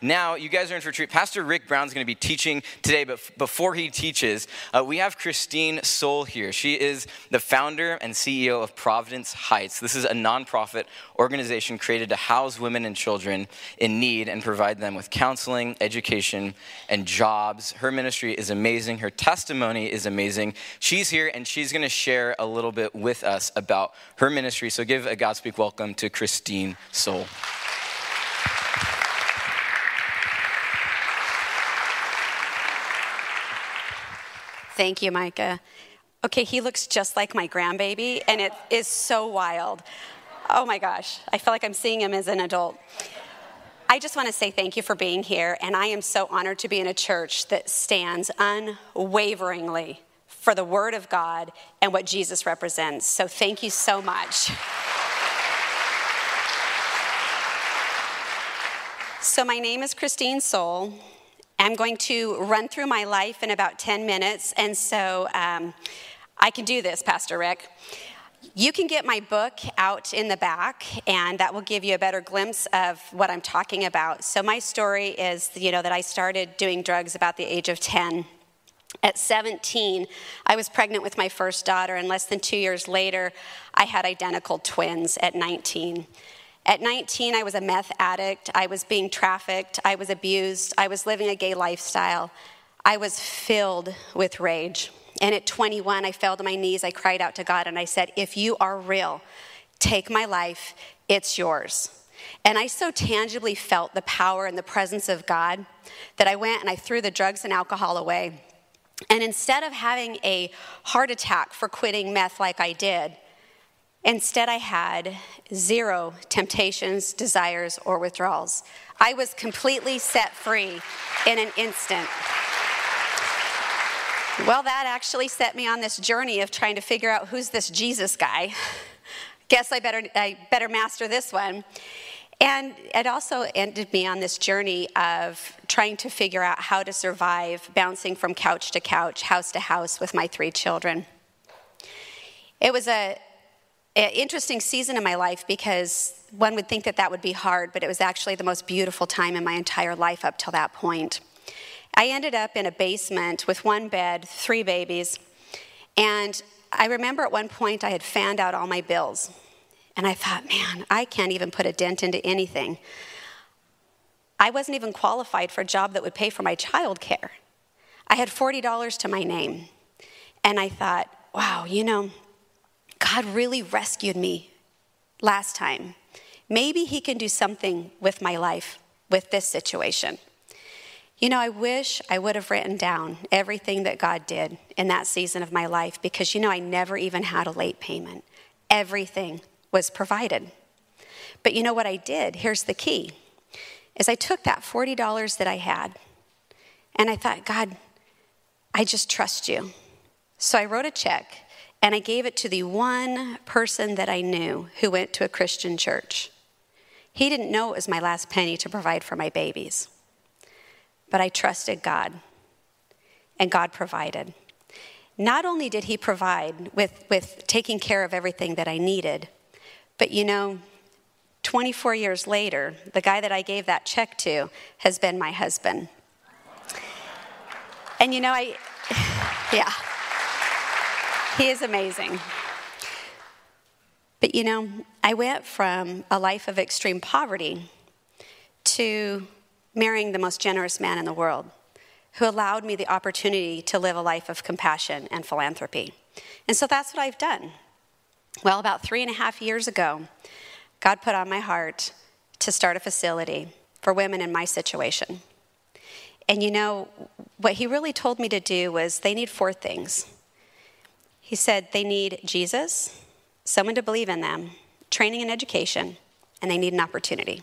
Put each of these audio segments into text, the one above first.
now you guys are in for a treat. Pastor Rick Brown's going to be teaching today, but f- before he teaches, uh, we have Christine Soul here. She is the founder and CEO of Providence Heights. This is a nonprofit organization created to house women and children in need and provide them with counseling, education, and jobs. Her ministry is amazing. Her testimony is amazing. She's here and she's going to share a little bit with us about her ministry. So give a Godspeak welcome to Christine Soul. Thank you, Micah. Okay, he looks just like my grandbaby, and it is so wild. Oh my gosh, I feel like I'm seeing him as an adult. I just want to say thank you for being here, and I am so honored to be in a church that stands unwaveringly for the Word of God and what Jesus represents. So thank you so much. So, my name is Christine Soul. I'm going to run through my life in about 10 minutes, and so um, I can do this, Pastor Rick. You can get my book out in the back, and that will give you a better glimpse of what I'm talking about. So, my story is, you know, that I started doing drugs about the age of 10. At 17, I was pregnant with my first daughter, and less than two years later, I had identical twins at 19. At 19, I was a meth addict. I was being trafficked. I was abused. I was living a gay lifestyle. I was filled with rage. And at 21, I fell to my knees. I cried out to God and I said, If you are real, take my life. It's yours. And I so tangibly felt the power and the presence of God that I went and I threw the drugs and alcohol away. And instead of having a heart attack for quitting meth like I did, Instead, I had zero temptations, desires, or withdrawals. I was completely set free in an instant. Well, that actually set me on this journey of trying to figure out who's this Jesus guy. Guess I better, I better master this one. And it also ended me on this journey of trying to figure out how to survive bouncing from couch to couch, house to house with my three children. It was a interesting season in my life because one would think that that would be hard, but it was actually the most beautiful time in my entire life up till that point. I ended up in a basement with one bed, three babies, and I remember at one point I had fanned out all my bills. And I thought, man, I can't even put a dent into anything. I wasn't even qualified for a job that would pay for my child care. I had $40 to my name. And I thought, wow, you know, God really rescued me last time. Maybe He can do something with my life with this situation. You know, I wish I would have written down everything that God did in that season of my life because, you know, I never even had a late payment. Everything was provided. But you know what I did? Here's the key is I took that $40 that I had and I thought, God, I just trust you. So I wrote a check and I gave it to the one person that I knew who went to a Christian church. He didn't know it was my last penny to provide for my babies, but I trusted God, and God provided. Not only did He provide with, with taking care of everything that I needed, but you know, 24 years later, the guy that I gave that check to has been my husband. And you know, I, yeah. He is amazing. But you know, I went from a life of extreme poverty to marrying the most generous man in the world who allowed me the opportunity to live a life of compassion and philanthropy. And so that's what I've done. Well, about three and a half years ago, God put on my heart to start a facility for women in my situation. And you know, what he really told me to do was they need four things he said they need Jesus, someone to believe in them, training and education, and they need an opportunity.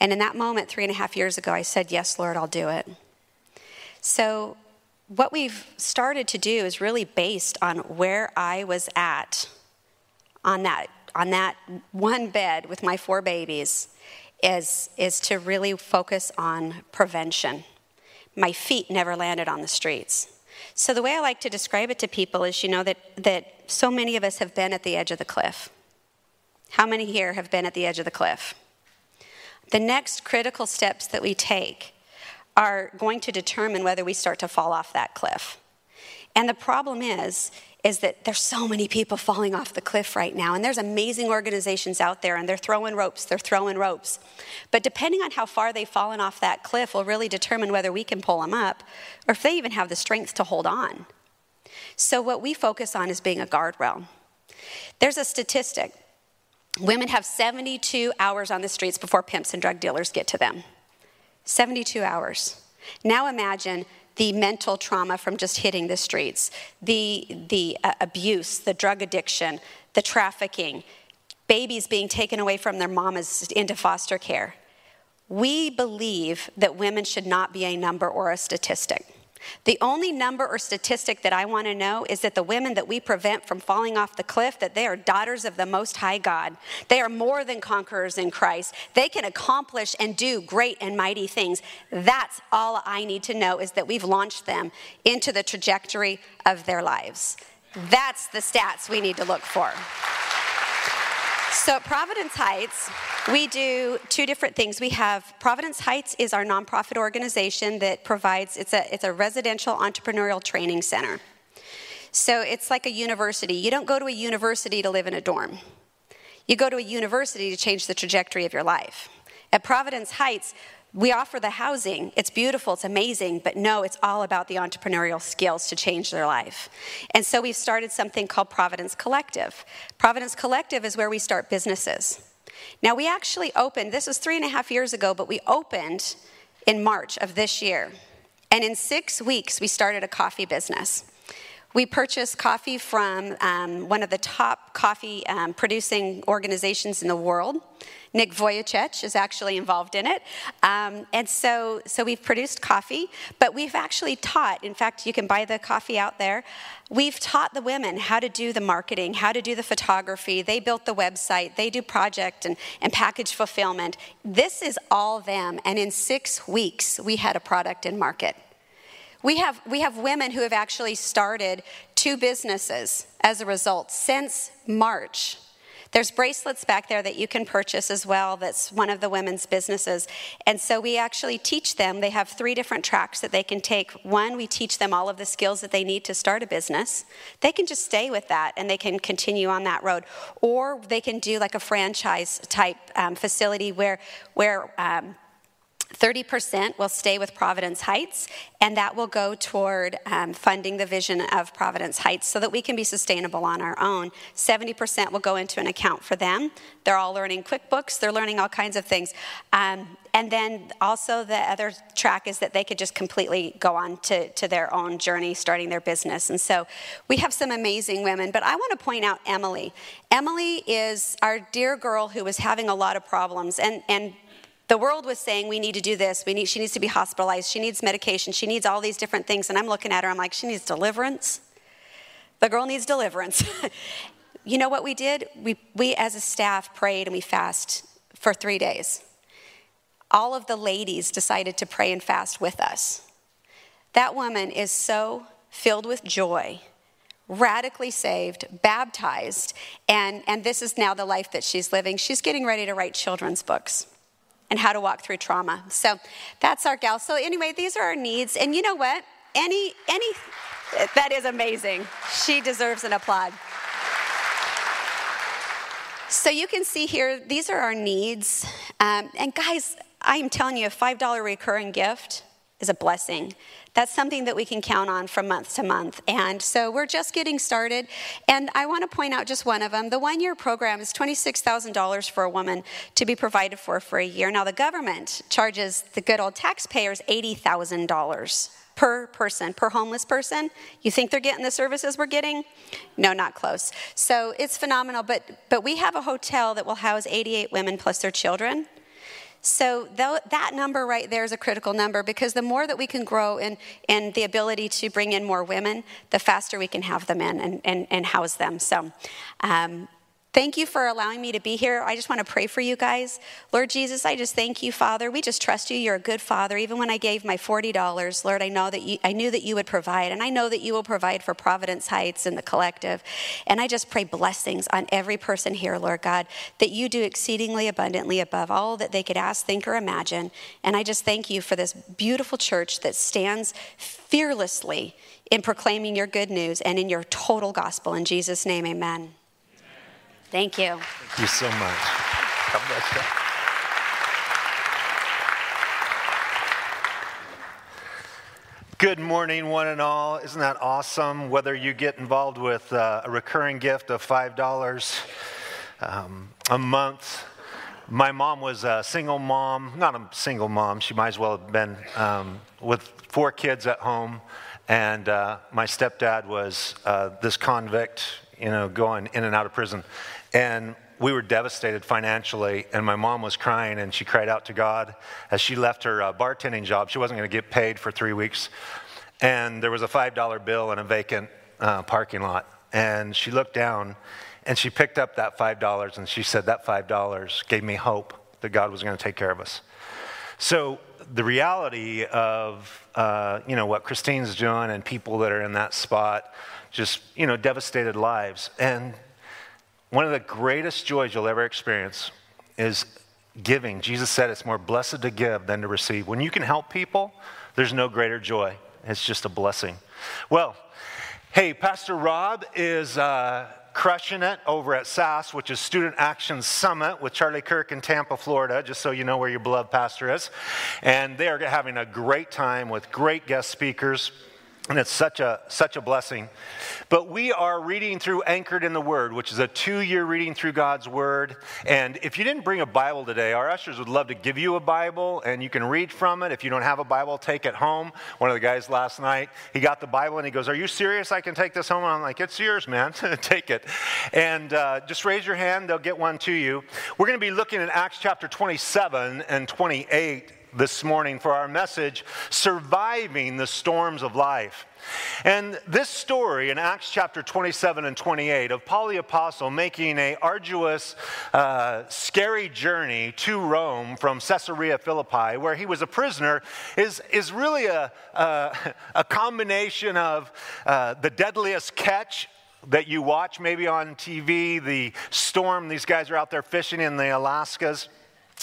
And in that moment, three and a half years ago, I said, Yes, Lord, I'll do it. So, what we've started to do is really based on where I was at on that, on that one bed with my four babies, is, is to really focus on prevention. My feet never landed on the streets. So, the way I like to describe it to people is you know, that, that so many of us have been at the edge of the cliff. How many here have been at the edge of the cliff? the next critical steps that we take are going to determine whether we start to fall off that cliff. And the problem is, is that there's so many people falling off the cliff right now and there's amazing organizations out there and they're throwing ropes they're throwing ropes. But depending on how far they've fallen off that cliff will really determine whether we can pull them up or if they even have the strength to hold on. So what we focus on is being a guardrail. There's a statistic. Women have 72 hours on the streets before pimps and drug dealers get to them. 72 hours. Now imagine the mental trauma from just hitting the streets, the, the uh, abuse, the drug addiction, the trafficking, babies being taken away from their mamas into foster care. We believe that women should not be a number or a statistic. The only number or statistic that I want to know is that the women that we prevent from falling off the cliff that they are daughters of the most high God. They are more than conquerors in Christ. They can accomplish and do great and mighty things. That's all I need to know is that we've launched them into the trajectory of their lives. That's the stats we need to look for. So at Providence Heights, we do two different things. We have Providence Heights is our nonprofit organization that provides it's a it's a residential entrepreneurial training center. So it's like a university. You don't go to a university to live in a dorm. You go to a university to change the trajectory of your life. At Providence Heights, we offer the housing. It's beautiful, it's amazing, but no, it's all about the entrepreneurial skills to change their life. And so we've started something called Providence Collective. Providence Collective is where we start businesses. Now, we actually opened, this was three and a half years ago, but we opened in March of this year. And in six weeks, we started a coffee business. We purchased coffee from um, one of the top coffee um, producing organizations in the world. Nick Vujicic is actually involved in it. Um, and so, so we've produced coffee, but we've actually taught, in fact, you can buy the coffee out there. We've taught the women how to do the marketing, how to do the photography. They built the website, they do project and, and package fulfillment. This is all them. And in six weeks, we had a product in market. We have, we have women who have actually started two businesses as a result since March. There's bracelets back there that you can purchase as well. That's one of the women's businesses. And so we actually teach them. They have three different tracks that they can take. One, we teach them all of the skills that they need to start a business. They can just stay with that and they can continue on that road. Or they can do like a franchise type um, facility where, where um, 30% will stay with Providence Heights, and that will go toward um, funding the vision of Providence Heights so that we can be sustainable on our own. 70% will go into an account for them. They're all learning QuickBooks, they're learning all kinds of things. Um, and then also, the other track is that they could just completely go on to, to their own journey, starting their business. And so we have some amazing women, but I want to point out Emily. Emily is our dear girl who was having a lot of problems, and, and the world was saying we need to do this. We need she needs to be hospitalized. She needs medication. She needs all these different things. And i'm looking at her i'm like she needs deliverance. The girl needs deliverance. You know what we did? We, we as a staff prayed and we fast for three days. All of the ladies decided to pray and fast with us. That woman is so filled with joy radically saved, baptized, and, and this is now the life that she's living. She's getting ready to write children's books and how to walk through trauma. So that's our gal. So anyway, these are our needs. And you know what? Any any that is amazing. She deserves an applaud. So you can see here, these are our needs. Um, and guys, I am telling you, a $5 recurring gift is a blessing. That's something that we can count on from month to month. And so we're just getting started. And I want to point out just one of them. The one year program is $26,000 for a woman to be provided for for a year. Now, the government charges the good old taxpayers $80,000 per person, per homeless person. You think they're getting the services we're getting? No, not close. So it's phenomenal. But, but we have a hotel that will house 88 women plus their children. So that number right there is a critical number because the more that we can grow in, in the ability to bring in more women, the faster we can have them in and, and, and house them. So um, Thank you for allowing me to be here. I just want to pray for you guys. Lord Jesus, I just thank you, Father. We just trust you. You're a good Father. Even when I gave my $40, Lord, I know that you, I knew that you would provide, and I know that you will provide for Providence Heights and the collective. And I just pray blessings on every person here, Lord God, that you do exceedingly abundantly above all that they could ask, think, or imagine. And I just thank you for this beautiful church that stands fearlessly in proclaiming your good news and in your total gospel. In Jesus' name, amen. Thank you. Thank you so much. God bless you. Good morning, one and all. Isn't that awesome? Whether you get involved with uh, a recurring gift of $5 um, a month. My mom was a single mom, not a single mom, she might as well have been um, with four kids at home. And uh, my stepdad was uh, this convict, you know, going in and out of prison. And we were devastated financially, and my mom was crying, and she cried out to God as she left her uh, bartending job. She wasn't going to get paid for three weeks. And there was a $5 bill in a vacant uh, parking lot. And she looked down, and she picked up that $5, and she said, That $5 gave me hope that God was going to take care of us. So the reality of uh, you know what Christine's doing and people that are in that spot, just you know devastated lives, and one of the greatest joys you'll ever experience is giving. Jesus said it's more blessed to give than to receive. When you can help people, there's no greater joy. It's just a blessing. Well, hey, Pastor Rob is uh, crushing it over at SAS, which is Student Action Summit with Charlie Kirk in Tampa, Florida, just so you know where your beloved pastor is. And they are having a great time with great guest speakers. And it's such a, such a blessing. But we are reading through Anchored in the Word, which is a two year reading through God's Word. And if you didn't bring a Bible today, our ushers would love to give you a Bible and you can read from it. If you don't have a Bible, take it home. One of the guys last night, he got the Bible and he goes, Are you serious? I can take this home? And I'm like, It's yours, man. take it. And uh, just raise your hand, they'll get one to you. We're going to be looking at Acts chapter 27 and 28 this morning for our message, Surviving the Storms of Life. And this story in Acts chapter 27 and 28 of Paul the Apostle making a arduous, uh, scary journey to Rome from Caesarea Philippi, where he was a prisoner, is, is really a, a, a combination of uh, the deadliest catch that you watch maybe on TV, the storm, these guys are out there fishing in the Alaskas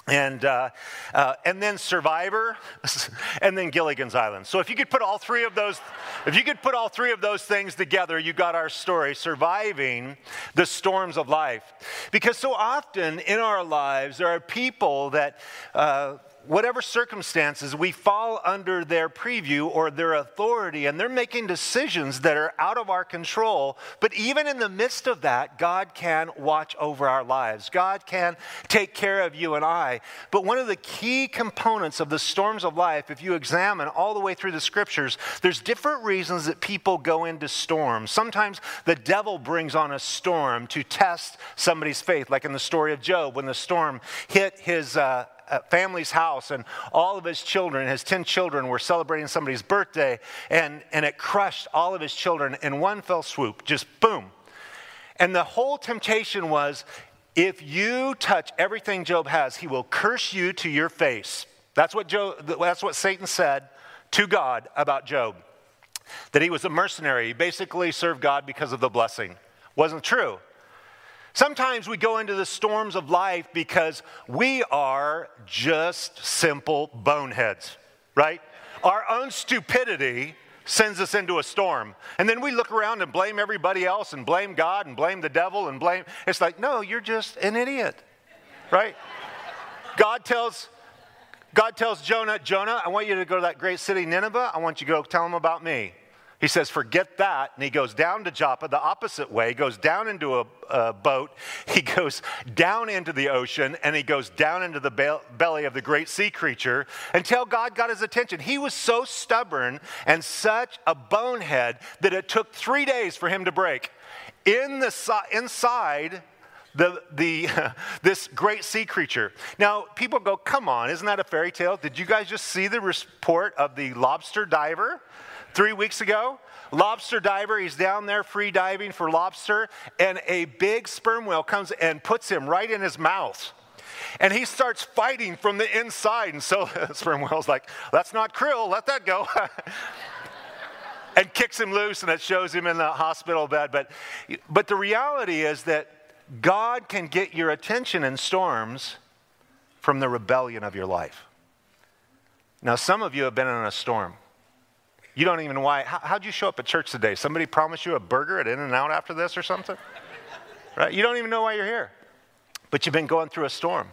and, uh, uh, and then Survivor, and then Gilligan's Island. So if you could put all three of those, if you could put all three of those things together, you got our story, surviving the storms of life. Because so often in our lives, there are people that uh, whatever circumstances, we fall under their preview or their authority, and they're making decisions that are out of our control. But even in the midst of that, God can watch over our lives. God can take care of you and I. But one of the key components of the storms of life, if you examine all the way through the scriptures, there's different reasons that people go into storms. Sometimes the devil brings on a storm to test somebody's faith, like in the story of Job, when the storm hit his. Uh, Uh, family's house, and all of his children, his 10 children, were celebrating somebody's birthday, and, and it crushed all of his children in one fell swoop, just boom. And the whole temptation was if you touch everything Job has, he will curse you to your face. That's what, Job, that's what Satan said to God about Job. That he was a mercenary. He basically served God because of the blessing. Wasn't true. Sometimes we go into the storms of life because we are just simple boneheads, right? Our own stupidity sends us into a storm. And then we look around and blame everybody else and blame God and blame the devil and blame. It's like, no, you're just an idiot, right? God tells. God tells Jonah, Jonah, I want you to go to that great city, Nineveh. I want you to go tell them about me. He says, forget that. And he goes down to Joppa the opposite way, goes down into a, a boat, he goes down into the ocean, and he goes down into the be- belly of the great sea creature until God got his attention. He was so stubborn and such a bonehead that it took three days for him to break. In the, inside, the, the, this great sea creature. Now, people go, come on, isn't that a fairy tale? Did you guys just see the report of the lobster diver? Three weeks ago. Lobster diver, he's down there free diving for lobster, and a big sperm whale comes and puts him right in his mouth. And he starts fighting from the inside. And so the sperm whale's like, that's not krill, let that go. and kicks him loose, and it shows him in the hospital bed. But, but the reality is that God can get your attention in storms from the rebellion of your life. Now, some of you have been in a storm. You don't even why. How, how'd you show up at church today? Somebody promised you a burger at In-N-Out after this or something? right? You don't even know why you're here. But you've been going through a storm.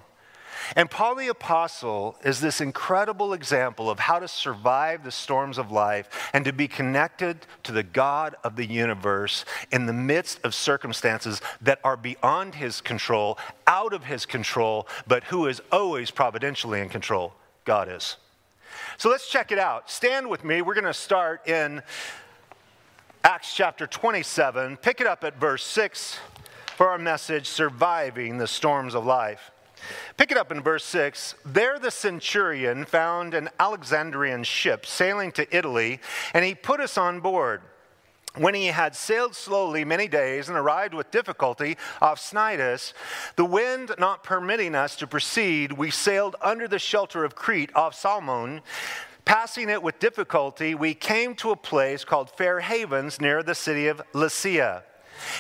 And Paul the Apostle is this incredible example of how to survive the storms of life and to be connected to the God of the universe in the midst of circumstances that are beyond his control, out of his control, but who is always providentially in control? God is. So let's check it out. Stand with me. We're going to start in Acts chapter 27. Pick it up at verse 6 for our message Surviving the Storms of Life. Pick it up in verse 6. There the centurion found an Alexandrian ship sailing to Italy, and he put us on board. When he had sailed slowly many days and arrived with difficulty off Cnidus, the wind not permitting us to proceed, we sailed under the shelter of Crete off Salmon. Passing it with difficulty, we came to a place called Fair Havens near the city of Lasea.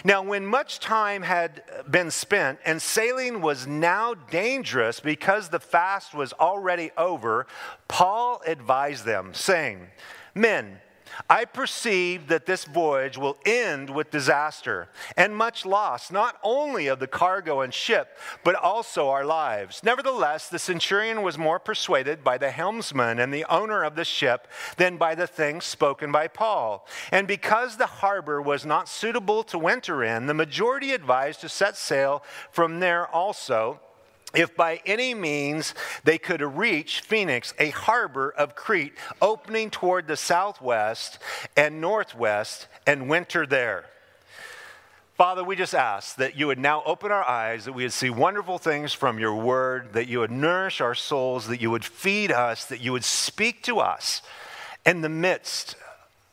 Now, when much time had been spent and sailing was now dangerous because the fast was already over, Paul advised them, saying, Men, I perceive that this voyage will end with disaster and much loss, not only of the cargo and ship, but also our lives. Nevertheless, the centurion was more persuaded by the helmsman and the owner of the ship than by the things spoken by Paul. And because the harbor was not suitable to winter in, the majority advised to set sail from there also if by any means they could reach Phoenix, a harbor of Crete opening toward the southwest and northwest, and winter there. Father, we just ask that you would now open our eyes, that we would see wonderful things from your word, that you would nourish our souls, that you would feed us, that you would speak to us in the midst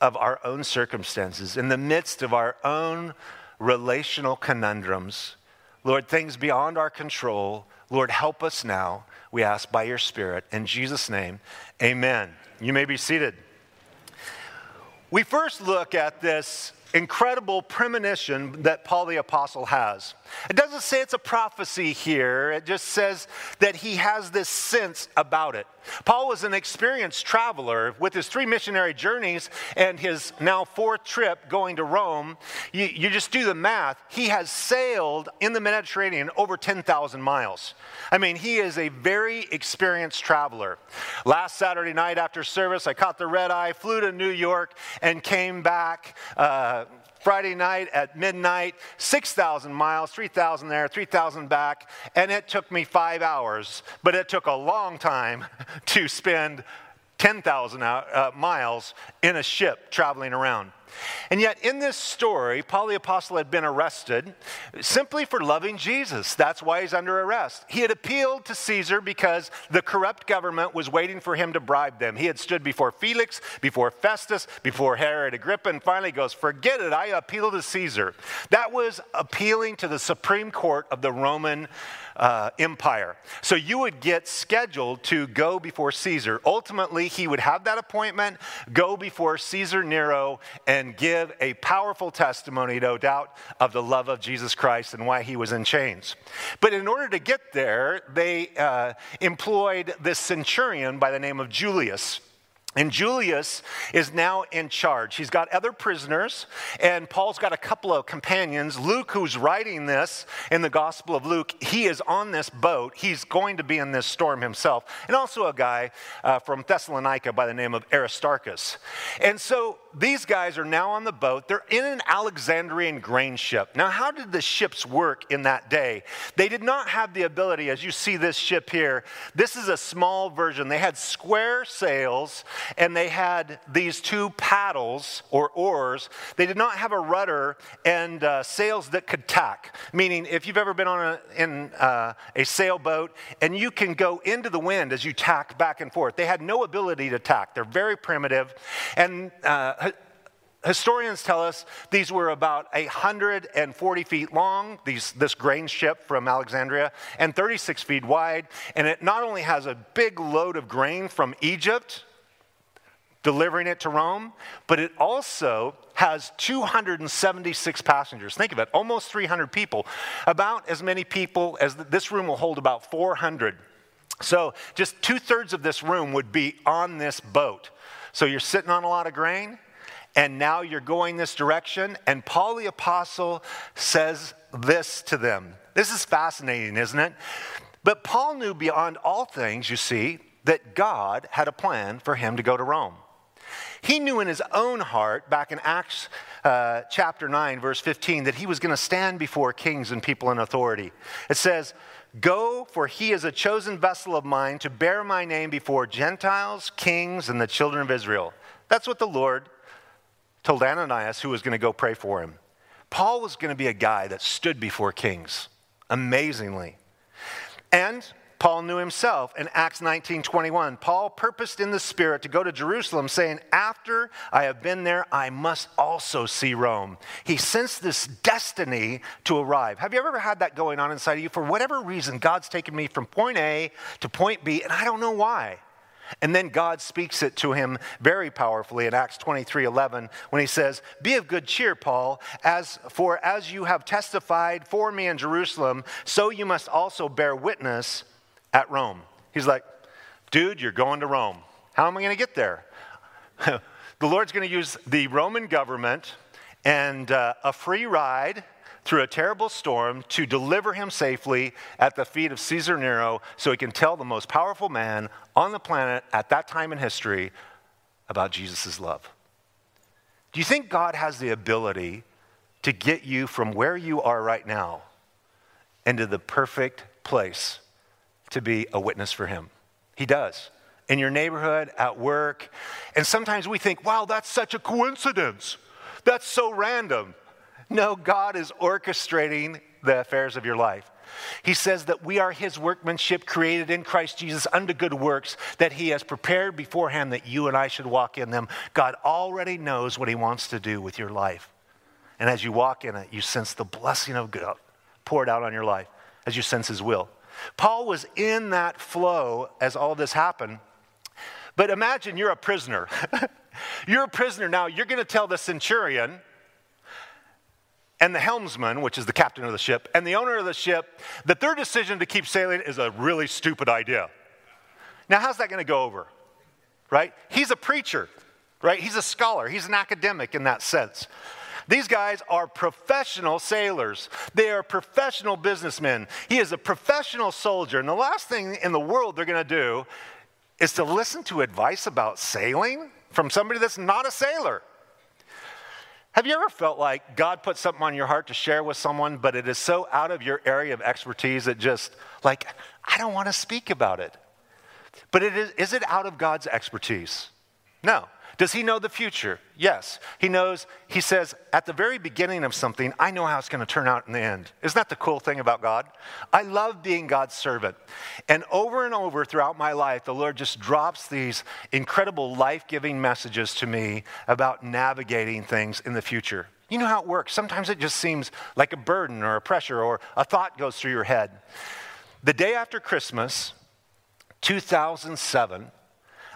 of our own circumstances, in the midst of our own relational conundrums. Lord, things beyond our control Lord, help us now, we ask by your Spirit. In Jesus' name, amen. You may be seated. We first look at this incredible premonition that Paul the Apostle has. It doesn't say it's a prophecy here, it just says that he has this sense about it. Paul was an experienced traveler with his three missionary journeys and his now fourth trip going to Rome. You, you just do the math. He has sailed in the Mediterranean over 10,000 miles. I mean, he is a very experienced traveler. Last Saturday night after service, I caught the red eye, flew to New York, and came back. Uh, Friday night at midnight, 6,000 miles, 3,000 there, 3,000 back, and it took me five hours, but it took a long time to spend 10,000 uh, miles in a ship traveling around. And yet, in this story, Paul the Apostle had been arrested simply for loving Jesus. That's why he's under arrest. He had appealed to Caesar because the corrupt government was waiting for him to bribe them. He had stood before Felix, before Festus, before Herod Agrippa, and finally goes, Forget it, I appeal to Caesar. That was appealing to the Supreme Court of the Roman uh, empire. So you would get scheduled to go before Caesar. Ultimately, he would have that appointment, go before Caesar Nero, and give a powerful testimony, no doubt, of the love of Jesus Christ and why he was in chains. But in order to get there, they uh, employed this centurion by the name of Julius. And Julius is now in charge. He's got other prisoners, and Paul's got a couple of companions. Luke, who's writing this in the Gospel of Luke, he is on this boat. He's going to be in this storm himself. And also a guy uh, from Thessalonica by the name of Aristarchus. And so these guys are now on the boat. They're in an Alexandrian grain ship. Now, how did the ships work in that day? They did not have the ability, as you see this ship here, this is a small version. They had square sails and they had these two paddles or oars. They did not have a rudder and uh, sails that could tack, meaning if you've ever been on a, in uh, a sailboat and you can go into the wind as you tack back and forth. They had no ability to tack. They're very primitive. And uh, Historians tell us these were about 140 feet long, these, this grain ship from Alexandria, and 36 feet wide. And it not only has a big load of grain from Egypt, delivering it to Rome, but it also has 276 passengers. Think of it, almost 300 people. About as many people as this room will hold about 400. So just two thirds of this room would be on this boat. So you're sitting on a lot of grain and now you're going this direction. And Paul the Apostle says this to them. This is fascinating, isn't it? But Paul knew beyond all things, you see, that God had a plan for him to go to Rome. He knew in his own heart, back in Acts uh, chapter 9, verse 15, that he was going to stand before kings and people in authority. It says, Go, for he is a chosen vessel of mine to bear my name before Gentiles, kings, and the children of Israel. That's what the Lord told Ananias who was going to go pray for him. Paul was going to be a guy that stood before kings, amazingly. And Paul knew himself in Acts 19 21. Paul purposed in the Spirit to go to Jerusalem, saying, After I have been there, I must also see Rome. He sensed this destiny to arrive. Have you ever had that going on inside of you? For whatever reason, God's taken me from point A to point B, and I don't know why. And then God speaks it to him very powerfully in Acts 23 11 when he says, Be of good cheer, Paul, as for as you have testified for me in Jerusalem, so you must also bear witness at Rome. He's like, Dude, you're going to Rome. How am I going to get there? the Lord's going to use the Roman government and uh, a free ride through a terrible storm to deliver him safely at the feet of Caesar Nero so he can tell the most powerful man on the planet at that time in history about Jesus' love. Do you think God has the ability to get you from where you are right now into the perfect place to be a witness for him? He does. In your neighborhood, at work. And sometimes we think, wow, that's such a coincidence. That's so random. No, God is orchestrating the affairs of your life. He says that we are his workmanship created in Christ Jesus unto good works that he has prepared beforehand that you and I should walk in them. God already knows what he wants to do with your life. And as you walk in it, you sense the blessing of God poured out on your life as you sense his will. Paul was in that flow as all this happened. But imagine you're a prisoner. you're a prisoner now. You're going to tell the centurion, and the helmsman, which is the captain of the ship, and the owner of the ship that their decision to keep sailing is a really stupid idea. Now, how's that going to go over? Right? He's a preacher, right? He's a scholar, he's an academic in that sense. These guys are professional sailors. They are professional businessmen. He is a professional soldier. And the last thing in the world they're going to do is to listen to advice about sailing from somebody that's not a sailor. Have you ever felt like God put something on your heart to share with someone, but it is so out of your area of expertise that just, like, I don't want to speak about it? But it is, is it out of God's expertise? No. Does he know the future? Yes. He knows, he says, at the very beginning of something, I know how it's going to turn out in the end. Isn't that the cool thing about God? I love being God's servant. And over and over throughout my life, the Lord just drops these incredible life giving messages to me about navigating things in the future. You know how it works. Sometimes it just seems like a burden or a pressure or a thought goes through your head. The day after Christmas, 2007,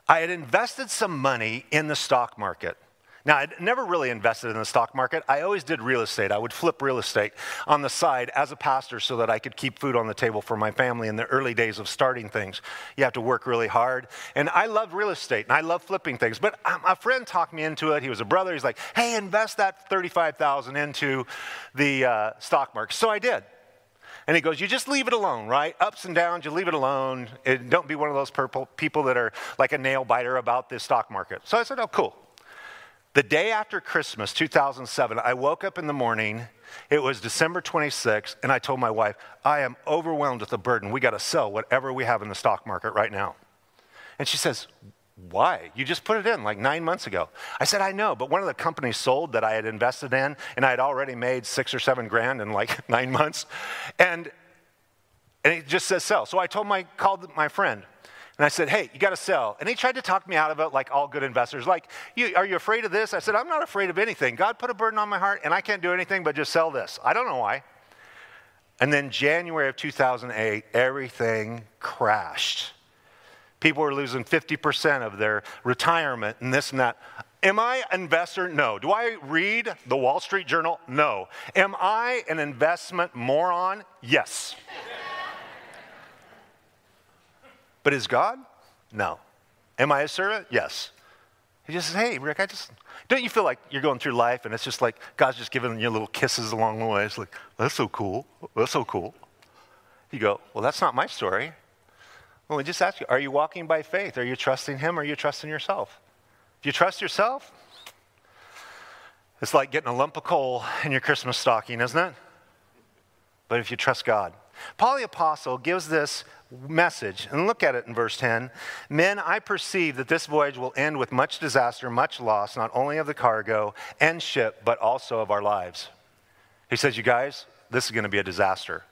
I had invested some money in the stock market. Now, I'd never really invested in the stock market. I always did real estate. I would flip real estate on the side as a pastor so that I could keep food on the table for my family in the early days of starting things. You have to work really hard. And I love real estate and I love flipping things. But a friend talked me into it. He was a brother. He's like, hey, invest that 35000 into the uh, stock market. So I did. And he goes, You just leave it alone, right? Ups and downs, you leave it alone. And don't be one of those purple people that are like a nail biter about this stock market. So I said, Oh, cool. The day after Christmas, 2007, I woke up in the morning. It was December 26th, and I told my wife, I am overwhelmed with the burden. We got to sell whatever we have in the stock market right now. And she says, Why? You just put it in like nine months ago. I said, I know, but one of the companies sold that I had invested in, and I had already made six or seven grand in like nine months. And, and it just says sell. So I told my, called my friend, and I said, hey, you got to sell. And he tried to talk me out of it like all good investors. Like, you, are you afraid of this? I said, I'm not afraid of anything. God put a burden on my heart, and I can't do anything but just sell this. I don't know why. And then January of 2008, everything crashed. People are losing 50% of their retirement and this and that. Am I an investor? No. Do I read the Wall Street Journal? No. Am I an investment moron? Yes. but is God? No. Am I a servant? Yes. He just says, hey, Rick, I just, don't you feel like you're going through life and it's just like God's just giving you little kisses along the way? It's like, that's so cool. That's so cool. You go, well, that's not my story. Well, we just ask you, are you walking by faith? Are you trusting Him or are you trusting yourself? If you trust yourself, it's like getting a lump of coal in your Christmas stocking, isn't it? But if you trust God, Paul the Apostle gives this message, and look at it in verse 10. Men, I perceive that this voyage will end with much disaster, much loss, not only of the cargo and ship, but also of our lives. He says, You guys, this is going to be a disaster.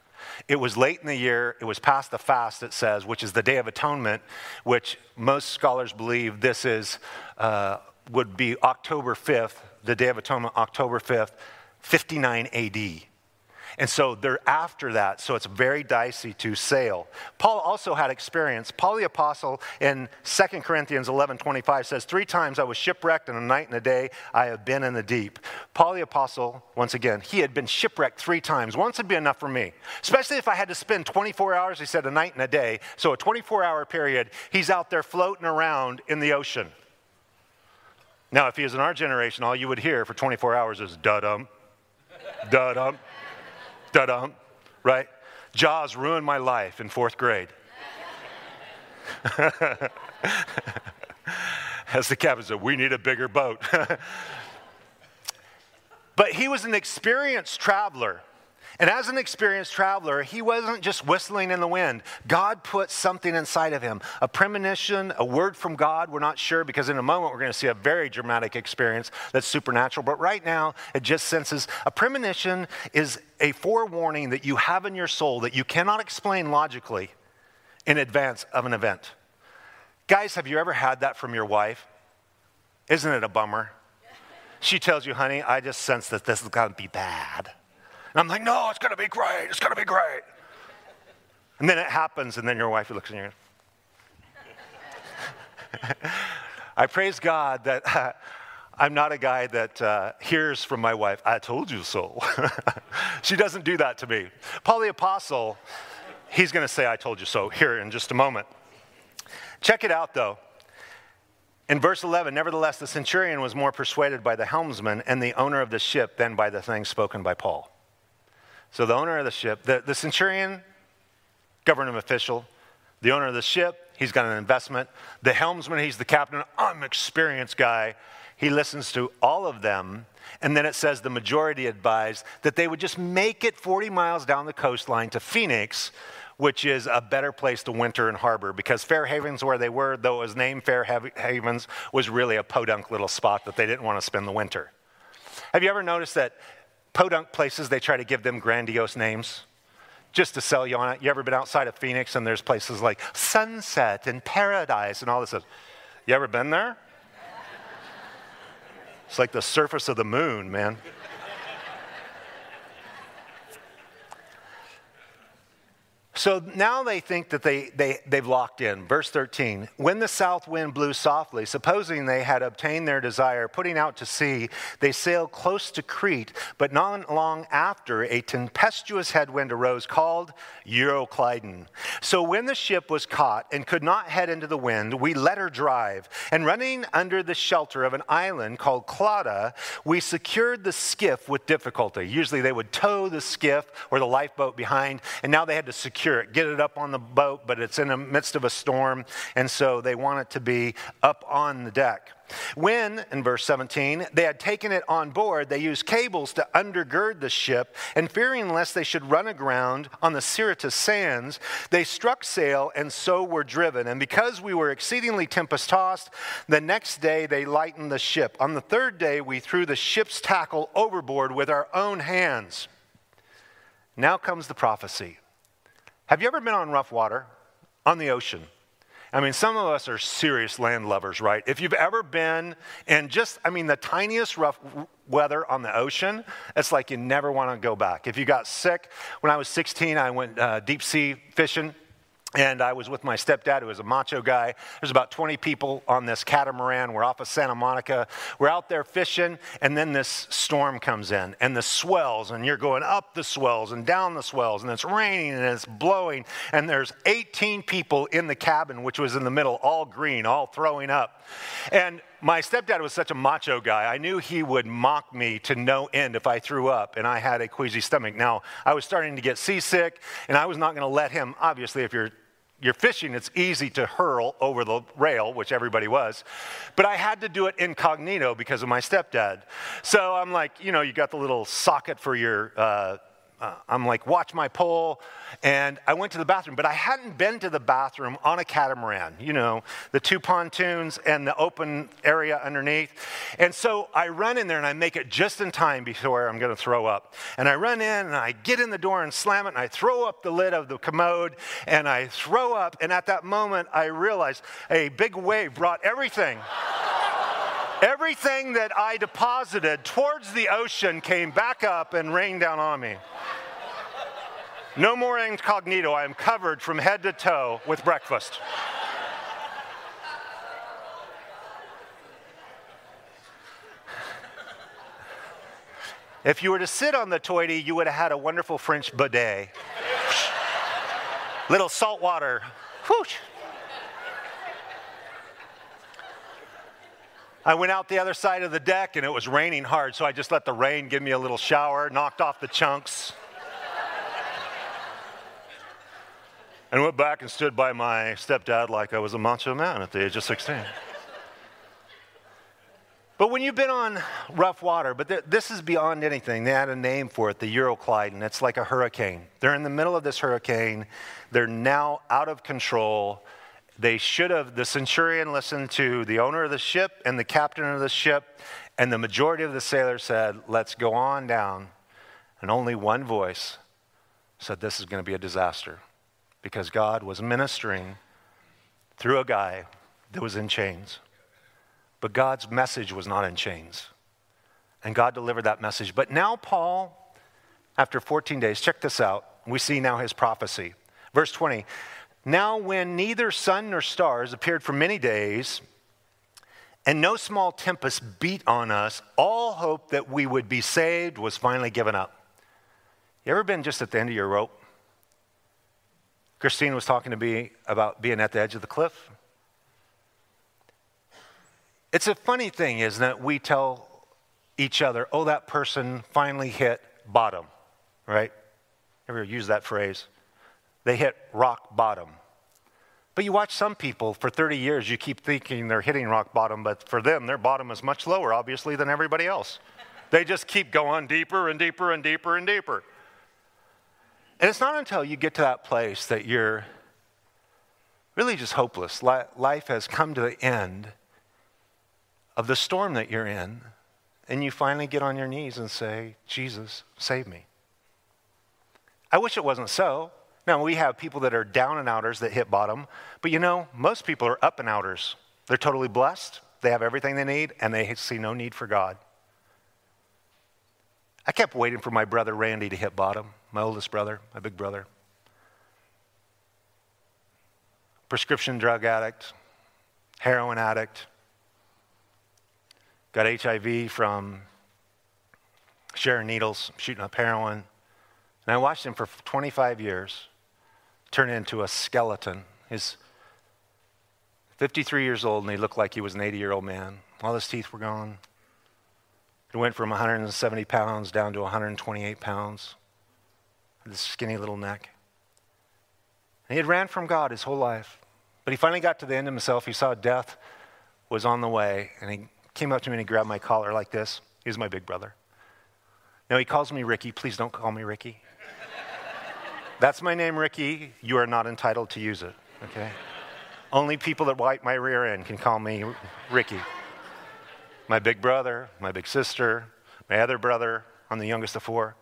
It was late in the year. It was past the fast, it says, which is the Day of Atonement, which most scholars believe this is, uh, would be October 5th, the Day of Atonement, October 5th, 59 AD. And so they're after that, so it's very dicey to sail. Paul also had experience. Paul the Apostle in 2 Corinthians 11 25 says, Three times I was shipwrecked, and a night and a day I have been in the deep. Paul the Apostle, once again, he had been shipwrecked three times. Once would be enough for me, especially if I had to spend 24 hours, he said, a night and a day. So a 24 hour period, he's out there floating around in the ocean. Now, if he was in our generation, all you would hear for 24 hours is da dum, da dum. Da dum, right? Jaws ruined my life in fourth grade. As the captain said, we need a bigger boat. but he was an experienced traveler. And as an experienced traveler, he wasn't just whistling in the wind. God put something inside of him a premonition, a word from God. We're not sure because in a moment we're going to see a very dramatic experience that's supernatural. But right now, it just senses a premonition is a forewarning that you have in your soul that you cannot explain logically in advance of an event. Guys, have you ever had that from your wife? Isn't it a bummer? She tells you, honey, I just sense that this is going to be bad. And I'm like, no, it's going to be great. It's going to be great. And then it happens, and then your wife looks in your. I praise God that uh, I'm not a guy that uh, hears from my wife, I told you so. she doesn't do that to me. Paul the Apostle, he's going to say, I told you so here in just a moment. Check it out, though. In verse 11, nevertheless, the centurion was more persuaded by the helmsman and the owner of the ship than by the things spoken by Paul. So the owner of the ship, the, the centurion, government official, the owner of the ship, he's got an investment. The helmsman, he's the captain. I'm an experienced guy. He listens to all of them. And then it says the majority advised that they would just make it 40 miles down the coastline to Phoenix, which is a better place to winter and harbor because Fair Havens, where they were, though it was named Fair Havens, was really a podunk little spot that they didn't want to spend the winter. Have you ever noticed that podunk places, they try to give them grandiose names just to sell you on it. You ever been outside of Phoenix and there's places like Sunset and Paradise and all this stuff? You ever been there? It's like the surface of the moon, man. So now they think that they, they, they've locked in. Verse 13 When the south wind blew softly, supposing they had obtained their desire, putting out to sea, they sailed close to Crete, but not long after, a tempestuous headwind arose called Euroclydon. So when the ship was caught and could not head into the wind, we let her drive. And running under the shelter of an island called Clauda, we secured the skiff with difficulty. Usually they would tow the skiff or the lifeboat behind, and now they had to secure it, get it up on the boat, but it's in the midst of a storm, and so they want it to be up on the deck. When, in verse 17, they had taken it on board, they used cables to undergird the ship, and fearing lest they should run aground on the Syrtis sands, they struck sail and so were driven. And because we were exceedingly tempest tossed, the next day they lightened the ship. On the third day, we threw the ship's tackle overboard with our own hands. Now comes the prophecy. Have you ever been on rough water? On the ocean? I mean, some of us are serious land lovers, right? If you've ever been in just, I mean, the tiniest rough weather on the ocean, it's like you never want to go back. If you got sick, when I was 16, I went uh, deep sea fishing and I was with my stepdad, who was a macho guy. There's about 20 people on this catamaran. We're off of Santa Monica. We're out there fishing, and then this storm comes in, and the swells, and you're going up the swells and down the swells, and it's raining and it's blowing, and there's 18 people in the cabin, which was in the middle, all green, all throwing up. And my stepdad was such a macho guy. I knew he would mock me to no end if I threw up and I had a queasy stomach. Now, I was starting to get seasick, and I was not going to let him, obviously, if you're you're fishing, it's easy to hurl over the rail, which everybody was. But I had to do it incognito because of my stepdad. So I'm like, you know, you got the little socket for your uh, uh, I'm like, watch my pole. And I went to the bathroom, but I hadn't been to the bathroom on a catamaran, you know, the two pontoons and the open area underneath. And so I run in there and I make it just in time before I'm going to throw up. And I run in and I get in the door and slam it and I throw up the lid of the commode and I throw up. And at that moment, I realized a big wave brought everything. Everything that I deposited towards the ocean came back up and rained down on me. No more incognito. I am covered from head to toe with breakfast. If you were to sit on the toity, you would have had a wonderful French bidet. Little salt water. Whoosh. I went out the other side of the deck and it was raining hard, so I just let the rain give me a little shower, knocked off the chunks. And went back and stood by my stepdad like I was a macho man at the age of 16. But when you've been on rough water, but th- this is beyond anything. They had a name for it, the Euroclydon. it's like a hurricane. They're in the middle of this hurricane. They're now out of control. They should have, the centurion listened to the owner of the ship and the captain of the ship, and the majority of the sailors said, Let's go on down. And only one voice said, This is going to be a disaster because God was ministering through a guy that was in chains. But God's message was not in chains. And God delivered that message. But now, Paul, after 14 days, check this out. We see now his prophecy. Verse 20 Now, when neither sun nor stars appeared for many days, and no small tempest beat on us, all hope that we would be saved was finally given up. You ever been just at the end of your rope? Christine was talking to me about being at the edge of the cliff. It's a funny thing, isn't it? We tell each other, oh, that person finally hit bottom, right? Ever use that phrase? They hit rock bottom. But you watch some people for 30 years, you keep thinking they're hitting rock bottom, but for them, their bottom is much lower, obviously, than everybody else. They just keep going deeper and deeper and deeper and deeper. And it's not until you get to that place that you're really just hopeless. Life has come to the end of the storm that you're in, and you finally get on your knees and say, Jesus, save me. I wish it wasn't so. Now, we have people that are down and outers that hit bottom, but you know, most people are up and outers. They're totally blessed, they have everything they need, and they see no need for God. I kept waiting for my brother Randy to hit bottom, my oldest brother, my big brother. Prescription drug addict, heroin addict, got HIV from sharing needles, shooting up heroin. And I watched him for 25 years turn into a skeleton. He's 53 years old and he looked like he was an 80 year old man. All his teeth were gone. It went from 170 pounds down to 128 pounds. This skinny little neck. And he had ran from God his whole life. But he finally got to the end of himself. He saw death was on the way, and he came up to me and he grabbed my collar like this. He was my big brother. Now he calls me Ricky. Please don't call me Ricky. That's my name, Ricky. You are not entitled to use it, okay? Only people that wipe my rear end can call me Ricky. My big brother, my big sister, my other brother, I'm the youngest of four.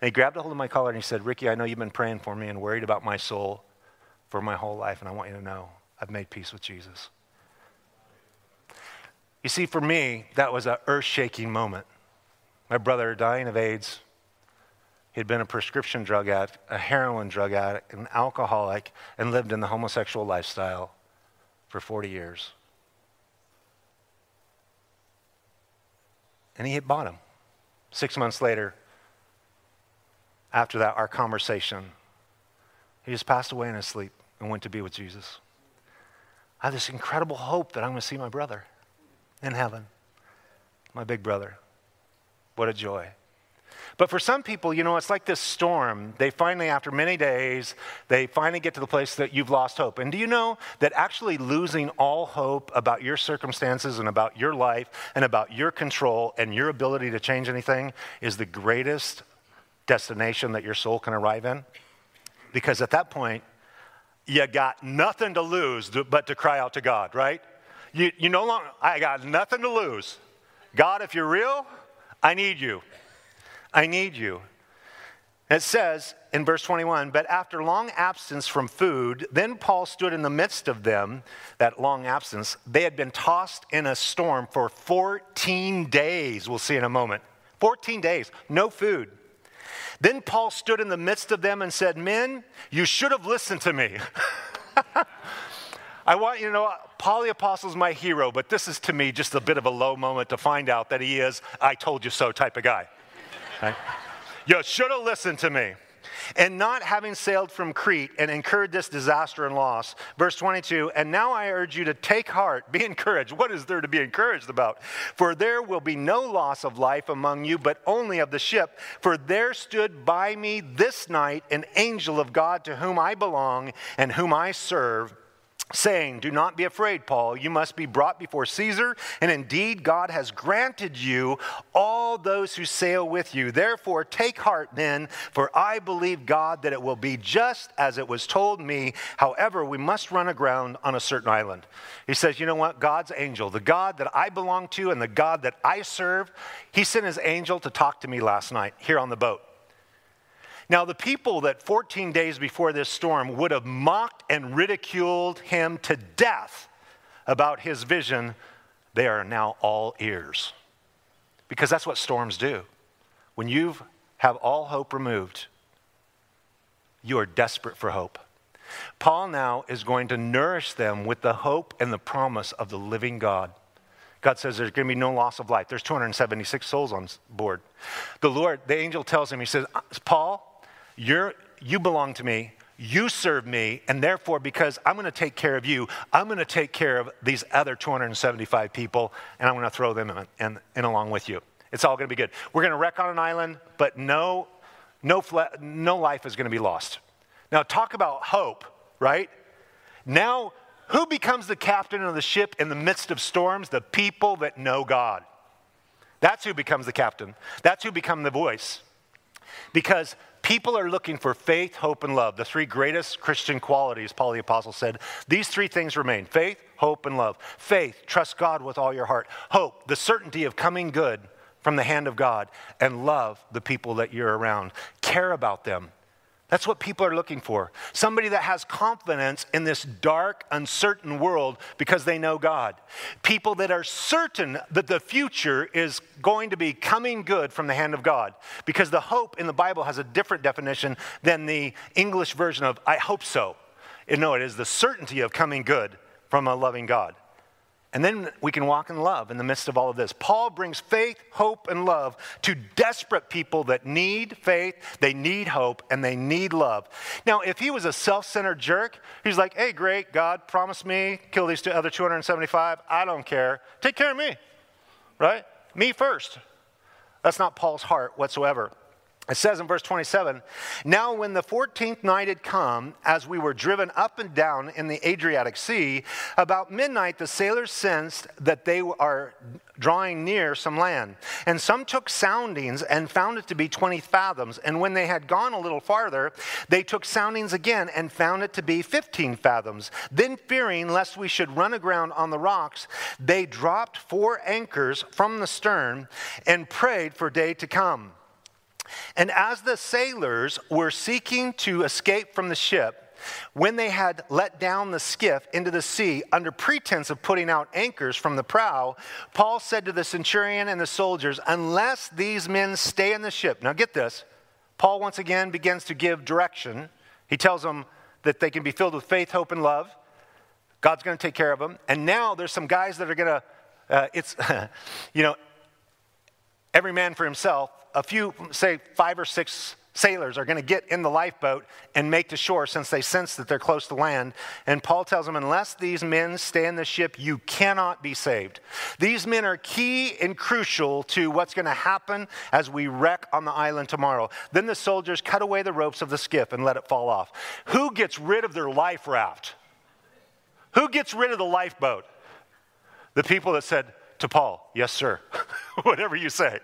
And he grabbed a hold of my collar and he said, Ricky, I know you've been praying for me and worried about my soul for my whole life, and I want you to know I've made peace with Jesus. You see, for me, that was an earth shaking moment. My brother dying of AIDS, He'd been a prescription drug addict, a heroin drug addict, an alcoholic, and lived in the homosexual lifestyle for 40 years. And he hit bottom. Six months later, after that, our conversation, he just passed away in his sleep and went to be with Jesus. I have this incredible hope that I'm going to see my brother in heaven, my big brother. What a joy. But for some people, you know, it's like this storm. They finally, after many days, they finally get to the place that you've lost hope. And do you know that actually losing all hope about your circumstances and about your life and about your control and your ability to change anything is the greatest destination that your soul can arrive in? Because at that point, you got nothing to lose but to cry out to God, right? You, you no longer, I got nothing to lose. God, if you're real, I need you. I need you. It says in verse 21 But after long absence from food, then Paul stood in the midst of them, that long absence. They had been tossed in a storm for 14 days. We'll see in a moment. 14 days, no food. Then Paul stood in the midst of them and said, Men, you should have listened to me. I want you to know, Paul the Apostle is my hero, but this is to me just a bit of a low moment to find out that he is, I told you so type of guy. Right? You should have listened to me. And not having sailed from Crete and incurred this disaster and loss. Verse 22 And now I urge you to take heart, be encouraged. What is there to be encouraged about? For there will be no loss of life among you, but only of the ship. For there stood by me this night an angel of God to whom I belong and whom I serve saying, Do not be afraid, Paul. You must be brought before Caesar, and indeed God has granted you all those who sail with you. Therefore, take heart then, for I believe God that it will be just as it was told me. However, we must run aground on a certain island. He says, You know what? God's angel, the God that I belong to and the God that I serve, he sent his angel to talk to me last night here on the boat. Now, the people that 14 days before this storm would have mocked and ridiculed him to death about his vision, they are now all ears. Because that's what storms do. When you have all hope removed, you are desperate for hope. Paul now is going to nourish them with the hope and the promise of the living God. God says there's going to be no loss of life. There's 276 souls on board. The Lord, the angel tells him, he says, uh, Paul, you're, you belong to me. You serve me, and therefore, because I'm going to take care of you, I'm going to take care of these other 275 people, and I'm going to throw them in, in, in along with you. It's all going to be good. We're going to wreck on an island, but no, no, no life is going to be lost. Now, talk about hope, right? Now, who becomes the captain of the ship in the midst of storms? The people that know God. That's who becomes the captain. That's who become the voice. Because People are looking for faith, hope, and love, the three greatest Christian qualities, Paul the Apostle said. These three things remain faith, hope, and love. Faith, trust God with all your heart. Hope, the certainty of coming good from the hand of God. And love the people that you're around. Care about them. That's what people are looking for. Somebody that has confidence in this dark, uncertain world because they know God. People that are certain that the future is going to be coming good from the hand of God. Because the hope in the Bible has a different definition than the English version of I hope so. No, it is the certainty of coming good from a loving God. And then we can walk in love in the midst of all of this. Paul brings faith, hope, and love to desperate people that need faith, they need hope, and they need love. Now, if he was a self centered jerk, he's like, hey, great, God promised me, kill these two other 275. I don't care. Take care of me, right? Me first. That's not Paul's heart whatsoever. It says in verse 27 Now, when the 14th night had come, as we were driven up and down in the Adriatic Sea, about midnight the sailors sensed that they are drawing near some land. And some took soundings and found it to be 20 fathoms. And when they had gone a little farther, they took soundings again and found it to be 15 fathoms. Then, fearing lest we should run aground on the rocks, they dropped four anchors from the stern and prayed for day to come. And as the sailors were seeking to escape from the ship, when they had let down the skiff into the sea under pretense of putting out anchors from the prow, Paul said to the centurion and the soldiers, Unless these men stay in the ship. Now get this. Paul once again begins to give direction. He tells them that they can be filled with faith, hope, and love. God's going to take care of them. And now there's some guys that are going to, uh, it's, you know, every man for himself a few, say five or six sailors are going to get in the lifeboat and make to shore since they sense that they're close to land. And Paul tells them, unless these men stay in the ship, you cannot be saved. These men are key and crucial to what's going to happen as we wreck on the island tomorrow. Then the soldiers cut away the ropes of the skiff and let it fall off. Who gets rid of their life raft? Who gets rid of the lifeboat? The people that said to Paul, Yes, sir. Whatever you say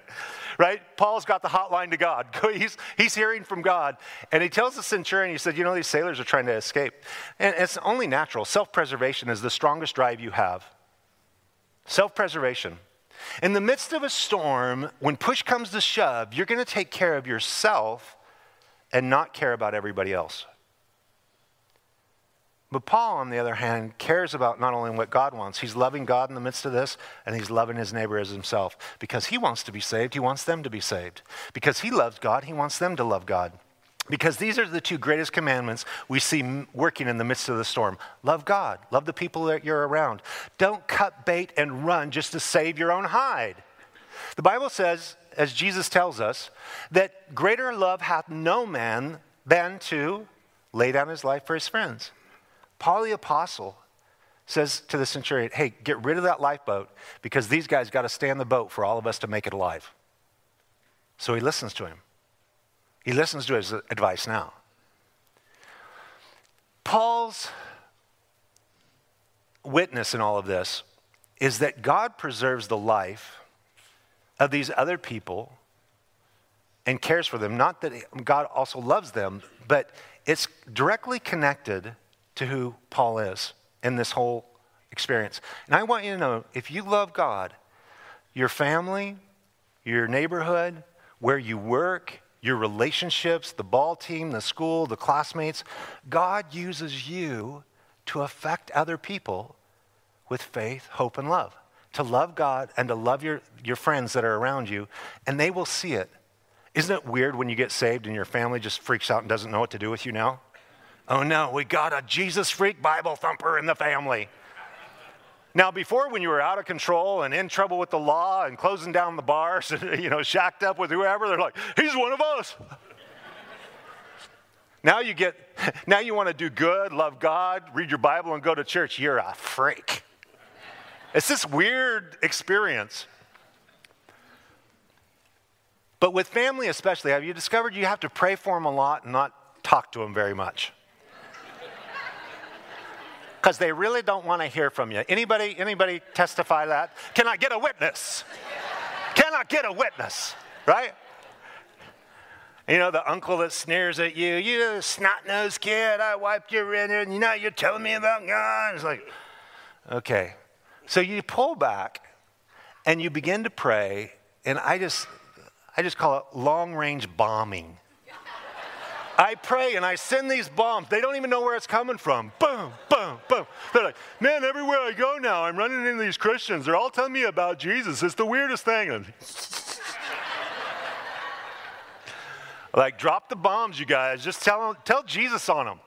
right? Paul's got the hotline to God. He's, he's hearing from God. And he tells the centurion, he said, You know, these sailors are trying to escape. And it's only natural. Self preservation is the strongest drive you have. Self preservation. In the midst of a storm, when push comes to shove, you're going to take care of yourself and not care about everybody else. But Paul, on the other hand, cares about not only what God wants, he's loving God in the midst of this, and he's loving his neighbor as himself. Because he wants to be saved, he wants them to be saved. Because he loves God, he wants them to love God. Because these are the two greatest commandments we see working in the midst of the storm love God, love the people that you're around. Don't cut bait and run just to save your own hide. The Bible says, as Jesus tells us, that greater love hath no man than to lay down his life for his friends. Paul the Apostle says to the centurion, Hey, get rid of that lifeboat because these guys got to stay on the boat for all of us to make it alive. So he listens to him. He listens to his advice now. Paul's witness in all of this is that God preserves the life of these other people and cares for them. Not that God also loves them, but it's directly connected to who Paul is in this whole experience. And I want you to know if you love God, your family, your neighborhood, where you work, your relationships, the ball team, the school, the classmates, God uses you to affect other people with faith, hope, and love. To love God and to love your, your friends that are around you, and they will see it. Isn't it weird when you get saved and your family just freaks out and doesn't know what to do with you now? Oh no, we got a Jesus freak Bible thumper in the family. Now, before, when you were out of control and in trouble with the law and closing down the bars, and, you know, shacked up with whoever, they're like, he's one of us. now you get, now you want to do good, love God, read your Bible, and go to church. You're a freak. It's this weird experience. But with family, especially, have you discovered you have to pray for them a lot and not talk to them very much? Because they really don't want to hear from you. Anybody, anybody testify that? Can I get a witness? Can I get a witness? Right? You know, the uncle that sneers at you, you snot nosed kid, I wiped your renter, and you know, you're telling me about God. It's like, okay. So you pull back and you begin to pray, and I just, I just call it long range bombing. I pray and I send these bombs. They don't even know where it's coming from. Boom, boom, boom. They're like, man, everywhere I go now, I'm running into these Christians. They're all telling me about Jesus. It's the weirdest thing. like, drop the bombs, you guys. Just tell, tell Jesus on them.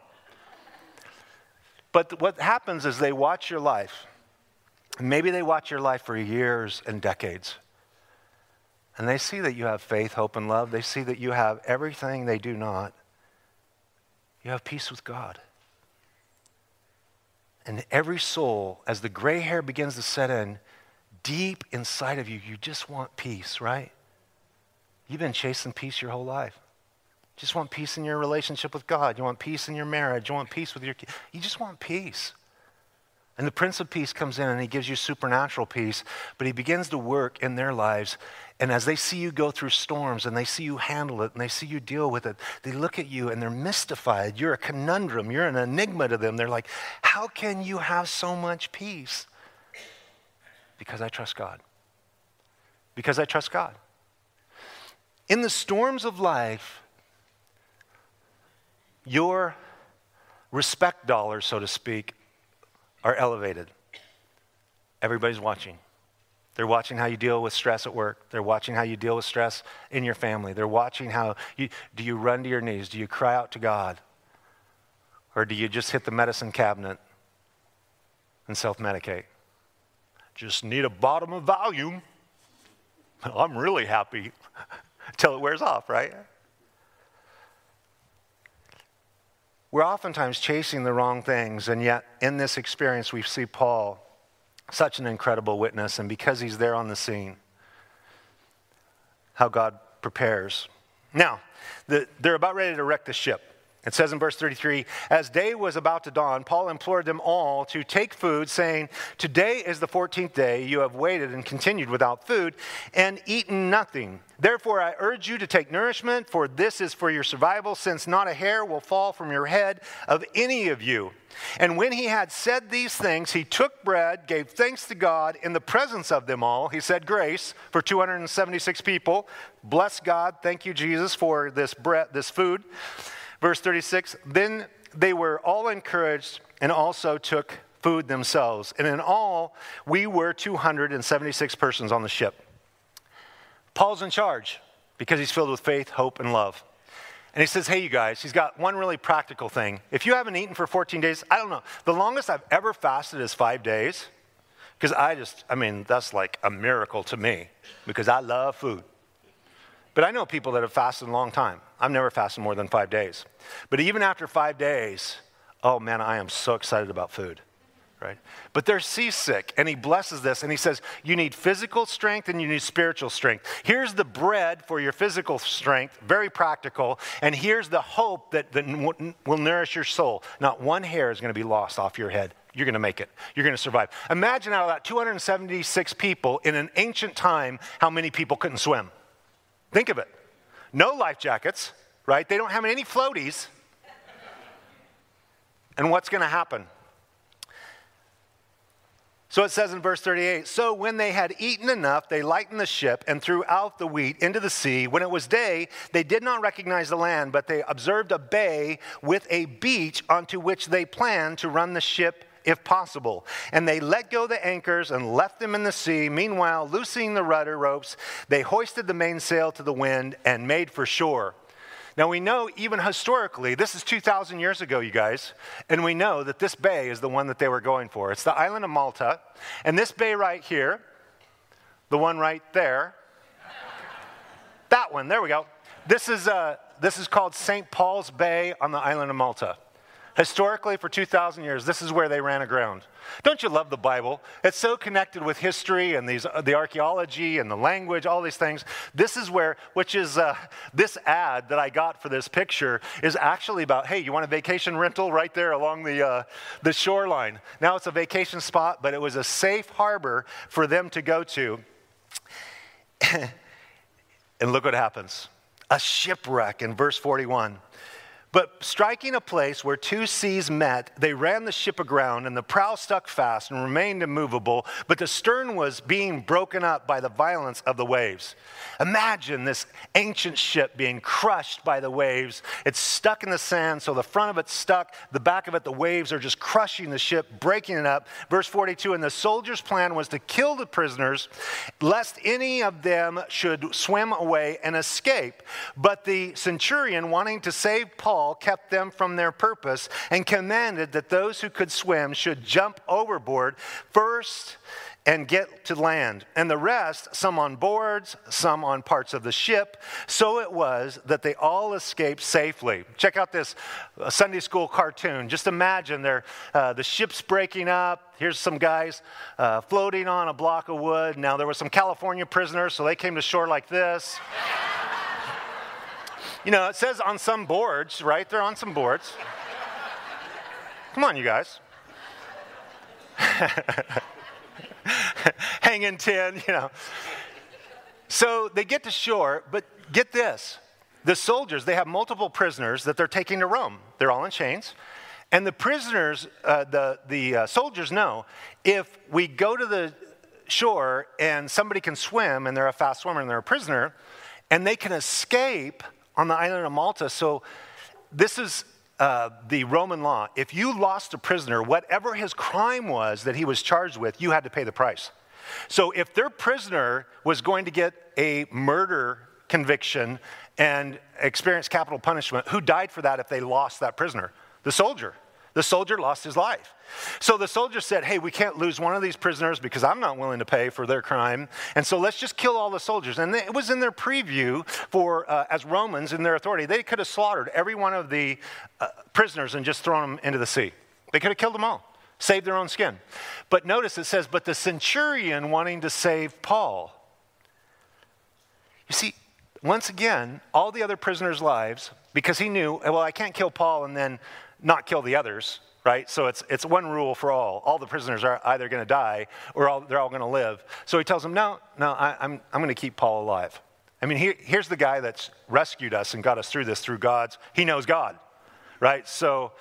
But what happens is they watch your life. Maybe they watch your life for years and decades. And they see that you have faith, hope, and love. They see that you have everything they do not. You have peace with God. And every soul, as the gray hair begins to set in, deep inside of you, you just want peace, right? You've been chasing peace your whole life. just want peace in your relationship with God. You want peace in your marriage. You want peace with your kids. You just want peace. And the Prince of Peace comes in and he gives you supernatural peace, but he begins to work in their lives. And as they see you go through storms and they see you handle it and they see you deal with it, they look at you and they're mystified. You're a conundrum, you're an enigma to them. They're like, How can you have so much peace? Because I trust God. Because I trust God. In the storms of life, your respect dollar, so to speak, are elevated. Everybody's watching. They're watching how you deal with stress at work. They're watching how you deal with stress in your family. They're watching how you do you run to your knees? Do you cry out to God? Or do you just hit the medicine cabinet and self medicate? Just need a bottom of Valium. I'm really happy till it wears off, right? We're oftentimes chasing the wrong things, and yet in this experience, we see Paul, such an incredible witness, and because he's there on the scene, how God prepares. Now, the, they're about ready to wreck the ship. It says in verse 33 As day was about to dawn, Paul implored them all to take food, saying, Today is the 14th day. You have waited and continued without food and eaten nothing. Therefore, I urge you to take nourishment, for this is for your survival, since not a hair will fall from your head of any of you. And when he had said these things, he took bread, gave thanks to God in the presence of them all. He said grace for 276 people. Bless God. Thank you, Jesus, for this bread, this food. Verse 36 Then they were all encouraged and also took food themselves. And in all, we were 276 persons on the ship. Paul's in charge because he's filled with faith, hope, and love. And he says, Hey, you guys, he's got one really practical thing. If you haven't eaten for 14 days, I don't know. The longest I've ever fasted is five days. Because I just, I mean, that's like a miracle to me because I love food. But I know people that have fasted a long time. I've never fasted more than five days. But even after five days, oh man, I am so excited about food. Right? But they're seasick, and he blesses this, and he says, You need physical strength and you need spiritual strength. Here's the bread for your physical strength, very practical, and here's the hope that, that will nourish your soul. Not one hair is going to be lost off your head you're going to make it. You're going to survive. Imagine out of that 276 people in an ancient time, how many people couldn't swim. Think of it. No life jackets, right? They don't have any floaties. And what's going to happen? So it says in verse 38 So when they had eaten enough, they lightened the ship and threw out the wheat into the sea. When it was day, they did not recognize the land, but they observed a bay with a beach onto which they planned to run the ship if possible. And they let go the anchors and left them in the sea. Meanwhile, loosening the rudder ropes, they hoisted the mainsail to the wind and made for shore. Now, we know even historically, this is 2,000 years ago, you guys, and we know that this bay is the one that they were going for. It's the island of Malta. And this bay right here, the one right there, that one, there we go. This is, uh, this is called St. Paul's Bay on the island of Malta. Historically, for 2,000 years, this is where they ran aground. Don't you love the Bible? It's so connected with history and these, uh, the archaeology and the language, all these things. This is where, which is uh, this ad that I got for this picture is actually about hey, you want a vacation rental right there along the, uh, the shoreline. Now it's a vacation spot, but it was a safe harbor for them to go to. and look what happens a shipwreck in verse 41. But striking a place where two seas met, they ran the ship aground, and the prow stuck fast and remained immovable, but the stern was being broken up by the violence of the waves. Imagine this ancient ship being crushed by the waves. It's stuck in the sand, so the front of it's stuck, the back of it, the waves are just crushing the ship, breaking it up. Verse 42 And the soldiers' plan was to kill the prisoners, lest any of them should swim away and escape. But the centurion, wanting to save Paul, Kept them from their purpose and commanded that those who could swim should jump overboard first and get to land, and the rest, some on boards, some on parts of the ship. So it was that they all escaped safely. Check out this uh, Sunday school cartoon. Just imagine uh, the ship's breaking up. Here's some guys uh, floating on a block of wood. Now, there were some California prisoners, so they came to shore like this You know, it says on some boards, right? They're on some boards. Come on, you guys. Hanging 10, you know. So they get to shore, but get this the soldiers, they have multiple prisoners that they're taking to Rome. They're all in chains. And the prisoners, uh, the, the uh, soldiers know if we go to the shore and somebody can swim and they're a fast swimmer and they're a prisoner, and they can escape on the island of Malta. So this is uh, the Roman law. If you lost a prisoner, whatever his crime was that he was charged with, you had to pay the price. So if their prisoner was going to get a murder conviction and experience capital punishment, who died for that if they lost that prisoner? The soldier. The soldier lost his life. So the soldier said, Hey, we can't lose one of these prisoners because I'm not willing to pay for their crime. And so let's just kill all the soldiers. And it was in their preview for, uh, as Romans in their authority, they could have slaughtered every one of the uh, prisoners and just thrown them into the sea. They could have killed them all, saved their own skin. But notice it says, But the centurion wanting to save Paul. You see, once again, all the other prisoners' lives, because he knew, well, I can't kill Paul and then not kill the others, right? So it's, it's one rule for all. All the prisoners are either going to die or all, they're all going to live. So he tells them, no, no, I, am I'm, I'm going to keep Paul alive. I mean, here, here's the guy that's rescued us and got us through this through God's, he knows God, right? So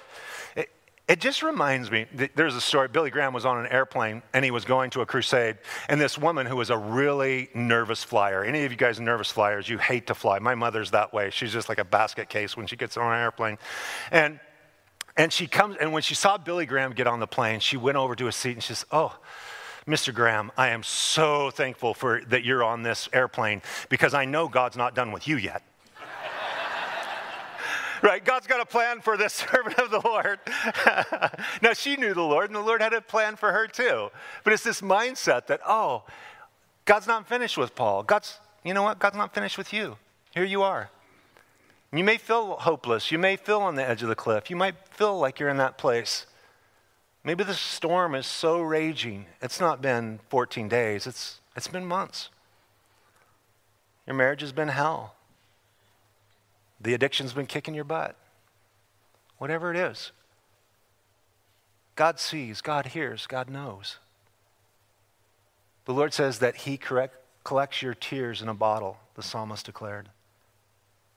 it, it just reminds me, there's a story, Billy Graham was on an airplane and he was going to a crusade, and this woman who was a really nervous flyer. Any of you guys nervous flyers, you hate to fly. My mother's that way. She's just like a basket case when she gets on an airplane. And and she comes, and when she saw Billy Graham get on the plane, she went over to a seat and she says, Oh, Mr. Graham, I am so thankful for that you're on this airplane because I know God's not done with you yet. right? God's got a plan for this servant of the Lord. now, she knew the Lord, and the Lord had a plan for her too. But it's this mindset that, oh, God's not finished with Paul. God's, you know what? God's not finished with you. Here you are. You may feel hopeless. You may feel on the edge of the cliff. You might feel like you're in that place. Maybe the storm is so raging, it's not been 14 days, it's, it's been months. Your marriage has been hell. The addiction's been kicking your butt. Whatever it is. God sees, God hears, God knows. The Lord says that He correct, collects your tears in a bottle, the psalmist declared.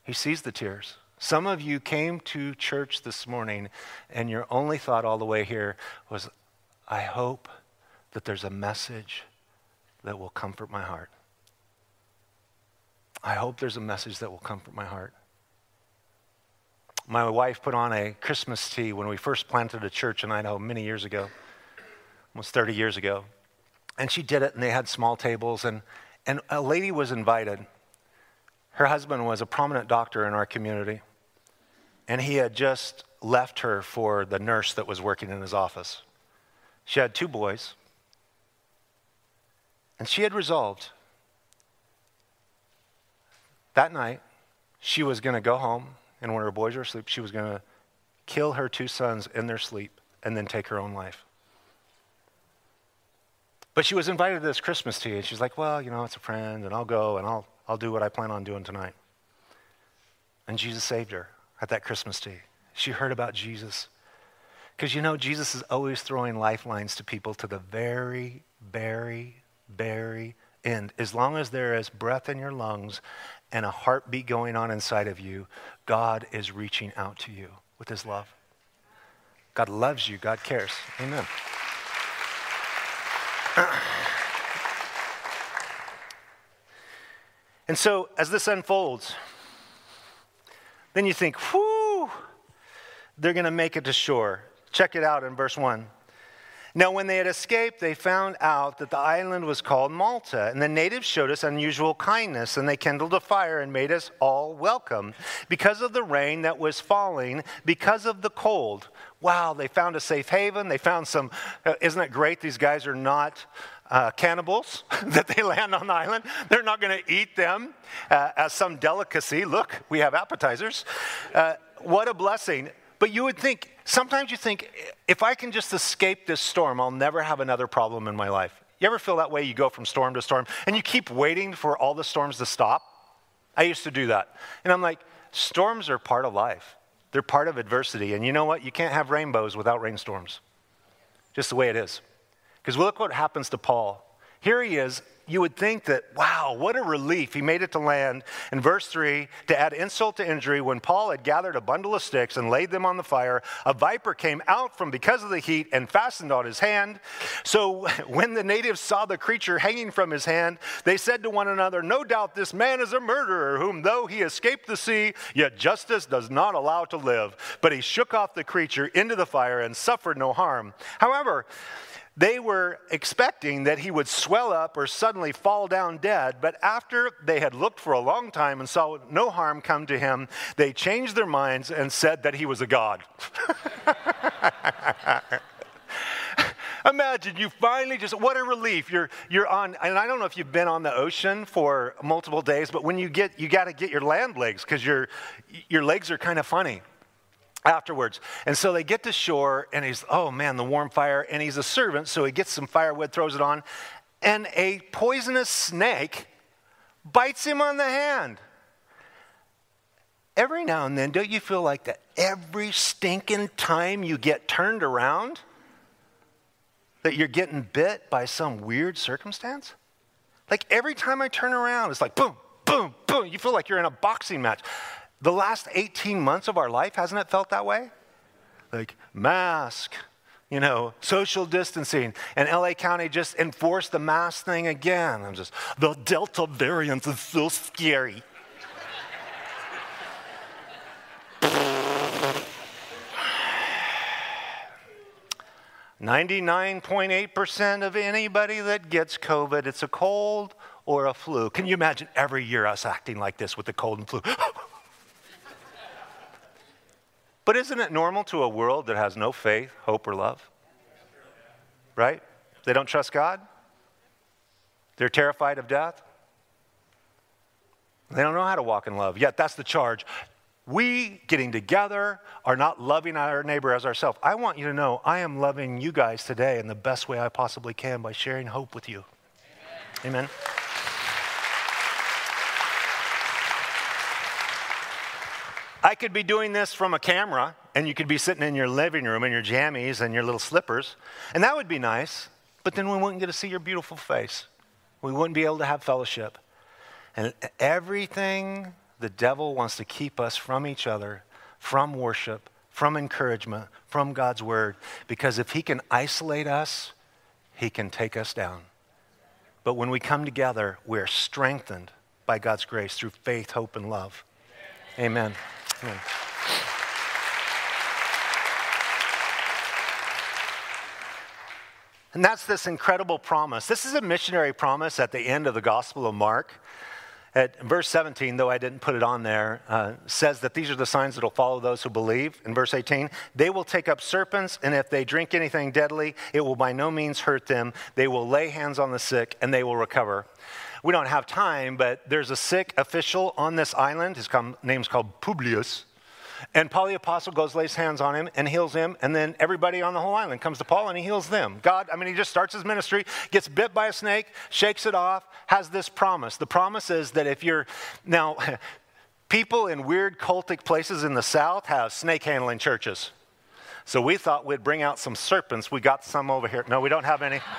He sees the tears. Some of you came to church this morning and your only thought all the way here was, I hope that there's a message that will comfort my heart. I hope there's a message that will comfort my heart. My wife put on a Christmas tea when we first planted a church in Idaho many years ago, almost 30 years ago. And she did it, and they had small tables, and, and a lady was invited. Her husband was a prominent doctor in our community, and he had just left her for the nurse that was working in his office. She had two boys, and she had resolved that night she was going to go home, and when her boys were asleep, she was going to kill her two sons in their sleep and then take her own life. But she was invited to this Christmas tea, and she's like, Well, you know, it's a friend, and I'll go, and I'll, I'll do what I plan on doing tonight. And Jesus saved her at that Christmas tea. She heard about Jesus. Because you know, Jesus is always throwing lifelines to people to the very, very, very end. As long as there is breath in your lungs and a heartbeat going on inside of you, God is reaching out to you with his love. God loves you, God cares. Amen. And so, as this unfolds, then you think, whoo, they're going to make it to shore. Check it out in verse 1. Now, when they had escaped, they found out that the island was called Malta, and the natives showed us unusual kindness, and they kindled a fire and made us all welcome because of the rain that was falling, because of the cold. Wow, they found a safe haven. They found some, uh, isn't it great? These guys are not uh, cannibals that they land on the island. They're not going to eat them uh, as some delicacy. Look, we have appetizers. Uh, what a blessing. But you would think, sometimes you think, if I can just escape this storm, I'll never have another problem in my life. You ever feel that way? You go from storm to storm and you keep waiting for all the storms to stop? I used to do that. And I'm like, storms are part of life. They're part of adversity. And you know what? You can't have rainbows without rainstorms. Just the way it is. Because look what happens to Paul. Here he is you would think that, wow, what a relief. He made it to land. In verse 3, to add insult to injury, when Paul had gathered a bundle of sticks and laid them on the fire, a viper came out from because of the heat and fastened on his hand. So when the natives saw the creature hanging from his hand, they said to one another, No doubt this man is a murderer, whom though he escaped the sea, yet justice does not allow to live. But he shook off the creature into the fire and suffered no harm. However, they were expecting that he would swell up or suddenly fall down dead, but after they had looked for a long time and saw no harm come to him, they changed their minds and said that he was a god. Imagine you finally just, what a relief. You're, you're on, and I don't know if you've been on the ocean for multiple days, but when you get, you got to get your land legs because your, your legs are kind of funny afterwards. And so they get to shore, and he's, oh man, the warm fire. And he's a servant, so he gets some firewood, throws it on, and a poisonous snake bites him on the hand. Every now and then, don't you feel like that every stinking time you get turned around, that you're getting bit by some weird circumstance? Like every time I turn around, it's like boom, boom, boom. You feel like you're in a boxing match. The last 18 months of our life, hasn't it felt that way? Like mask, you know, social distancing. And LA County just enforced the mask thing again. I'm just, the Delta variant is so scary. Ninety-nine point eight percent of anybody that gets COVID, it's a cold or a flu. Can you imagine every year us acting like this with the cold and flu? But isn't it normal to a world that has no faith, hope, or love? Right? They don't trust God. They're terrified of death. They don't know how to walk in love. Yet that's the charge. We getting together are not loving our neighbor as ourselves. I want you to know I am loving you guys today in the best way I possibly can by sharing hope with you. Amen. Amen. I could be doing this from a camera, and you could be sitting in your living room in your jammies and your little slippers, and that would be nice, but then we wouldn't get to see your beautiful face. We wouldn't be able to have fellowship. And everything the devil wants to keep us from each other, from worship, from encouragement, from God's word, because if he can isolate us, he can take us down. But when we come together, we're strengthened by God's grace through faith, hope, and love. Amen. And that's this incredible promise. This is a missionary promise at the end of the Gospel of Mark. At verse 17, though I didn't put it on there, uh, says that these are the signs that will follow those who believe. In verse 18, they will take up serpents, and if they drink anything deadly, it will by no means hurt them. They will lay hands on the sick, and they will recover. We don't have time, but there's a sick official on this island. His name's called Publius. And Paul the Apostle goes, lays hands on him, and heals him. And then everybody on the whole island comes to Paul and he heals them. God, I mean, he just starts his ministry, gets bit by a snake, shakes it off, has this promise. The promise is that if you're, now, people in weird cultic places in the South have snake handling churches. So we thought we'd bring out some serpents. We got some over here. No, we don't have any.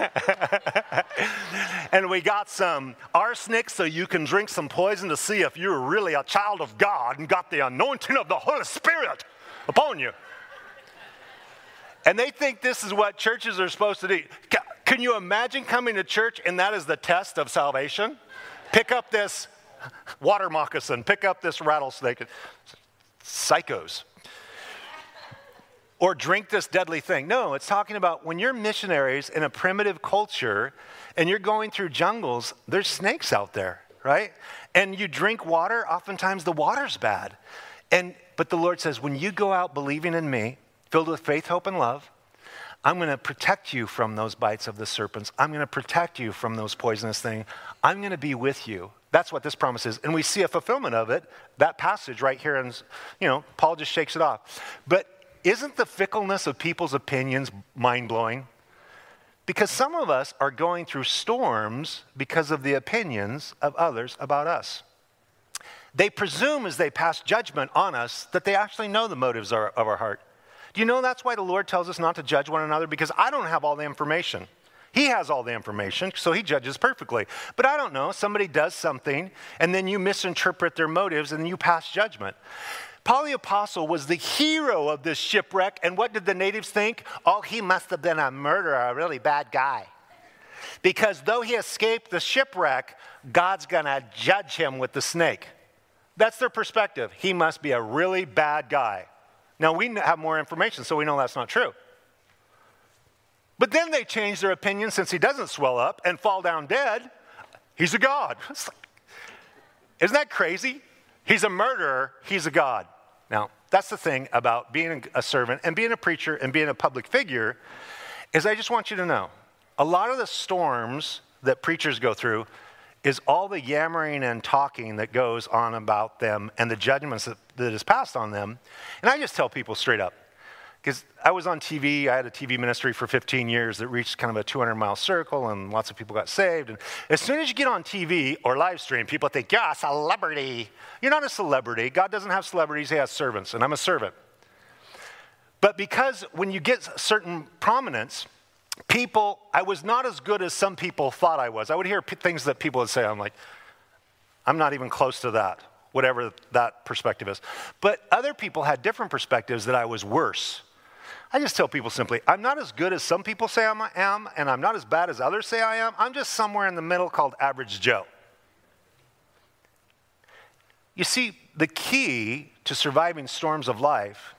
and we got some arsenic so you can drink some poison to see if you're really a child of God and got the anointing of the Holy Spirit upon you. And they think this is what churches are supposed to do. Can you imagine coming to church and that is the test of salvation? Pick up this water moccasin, pick up this rattlesnake. Psychos or drink this deadly thing. No, it's talking about when you're missionaries in a primitive culture and you're going through jungles, there's snakes out there, right? And you drink water, oftentimes the water's bad. And but the Lord says, when you go out believing in me, filled with faith, hope, and love, I'm going to protect you from those bites of the serpents. I'm going to protect you from those poisonous things. I'm going to be with you. That's what this promise is. And we see a fulfillment of it, that passage right here. And, you know, Paul just shakes it off. But isn't the fickleness of people's opinions mind blowing? Because some of us are going through storms because of the opinions of others about us. they presume as they pass judgment on us that they actually know the motives of our heart. Do you know that's why the Lord tells us not to judge one another? Because I don't have all the information. He has all the information, so he judges perfectly. But I don't know. Somebody does something, and then you misinterpret their motives, and you pass judgment. Paul the Apostle was the hero of this shipwreck, and what did the natives think? Oh, he must have been a murderer, a really bad guy. Because though he escaped the shipwreck, God's gonna judge him with the snake. That's their perspective. He must be a really bad guy. Now, we have more information, so we know that's not true. But then they change their opinion since he doesn't swell up and fall down dead. He's a god. Isn't that crazy? He's a murderer, he's a god. Now, that's the thing about being a servant and being a preacher and being a public figure is I just want you to know a lot of the storms that preachers go through is all the yammering and talking that goes on about them and the judgments that, that is passed on them. And I just tell people straight up, because I was on TV, I had a TV ministry for 15 years that reached kind of a 200 mile circle, and lots of people got saved. And as soon as you get on TV or live stream, people think, yeah, celebrity. You're not a celebrity. God doesn't have celebrities, He has servants, and I'm a servant. But because when you get certain prominence, people, I was not as good as some people thought I was. I would hear p- things that people would say, I'm like, I'm not even close to that, whatever that perspective is. But other people had different perspectives that I was worse. I just tell people simply, I'm not as good as some people say I am, and I'm not as bad as others say I am. I'm just somewhere in the middle called average Joe. You see, the key to surviving storms of life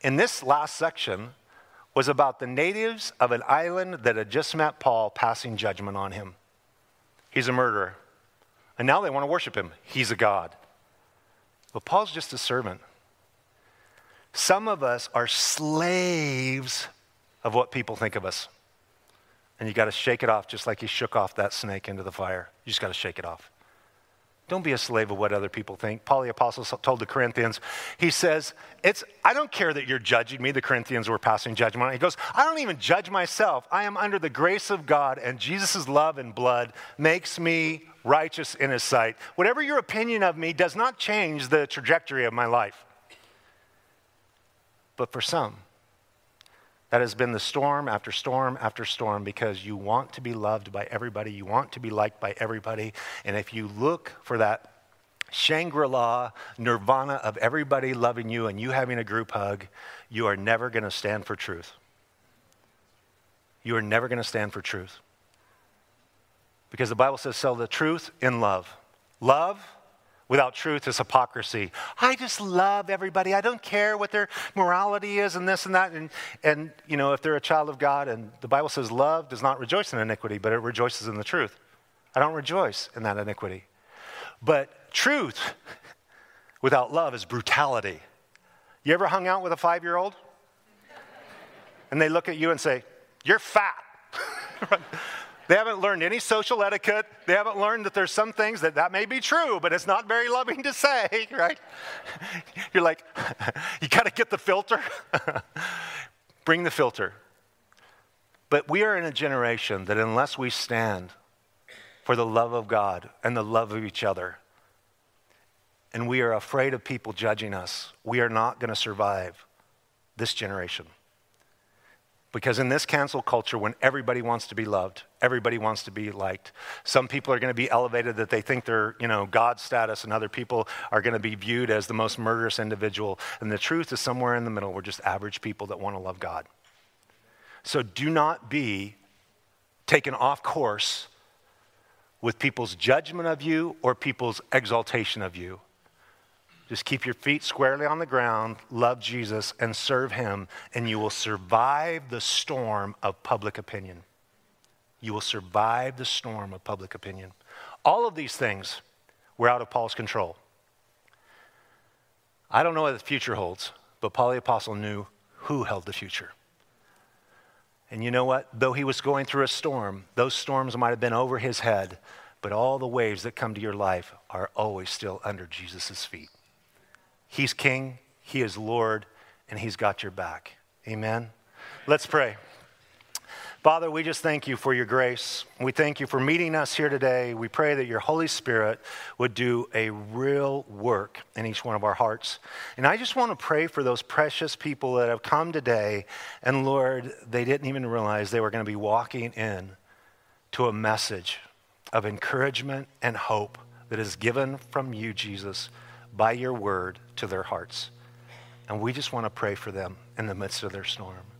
in this last section was about the natives of an island that had just met Paul passing judgment on him. He's a murderer. And now they want to worship him. He's a God. But Paul's just a servant. Some of us are slaves of what people think of us. And you got to shake it off just like he shook off that snake into the fire. You just got to shake it off. Don't be a slave of what other people think. Paul the Apostle told the Corinthians, he says, it's, I don't care that you're judging me. The Corinthians were passing judgment. He goes, I don't even judge myself. I am under the grace of God, and Jesus' love and blood makes me righteous in his sight. Whatever your opinion of me does not change the trajectory of my life. But for some, that has been the storm after storm after storm because you want to be loved by everybody, you want to be liked by everybody. And if you look for that Shangri La nirvana of everybody loving you and you having a group hug, you are never going to stand for truth. You are never going to stand for truth. Because the Bible says, sell the truth in love. Love without truth is hypocrisy. I just love everybody. I don't care what their morality is and this and that. And, and, you know, if they're a child of God, and the Bible says love does not rejoice in iniquity, but it rejoices in the truth. I don't rejoice in that iniquity. But truth without love is brutality. You ever hung out with a five year old? And they look at you and say, You're fat. They haven't learned any social etiquette. They haven't learned that there's some things that that may be true, but it's not very loving to say, right? You're like, you got to get the filter. Bring the filter. But we are in a generation that unless we stand for the love of God and the love of each other, and we are afraid of people judging us, we are not going to survive this generation. Because in this cancel culture, when everybody wants to be loved, everybody wants to be liked, some people are going to be elevated that they think they're, you know, God status, and other people are going to be viewed as the most murderous individual. And the truth is somewhere in the middle. We're just average people that want to love God. So do not be taken off course with people's judgment of you or people's exaltation of you. Just keep your feet squarely on the ground, love Jesus, and serve Him, and you will survive the storm of public opinion. You will survive the storm of public opinion. All of these things were out of Paul's control. I don't know what the future holds, but Paul the Apostle knew who held the future. And you know what? Though he was going through a storm, those storms might have been over his head, but all the waves that come to your life are always still under Jesus' feet. He's King, He is Lord, and He's got your back. Amen. Let's pray. Father, we just thank you for your grace. We thank you for meeting us here today. We pray that your Holy Spirit would do a real work in each one of our hearts. And I just want to pray for those precious people that have come today, and Lord, they didn't even realize they were going to be walking in to a message of encouragement and hope that is given from you, Jesus, by your word to their hearts. And we just want to pray for them in the midst of their storm.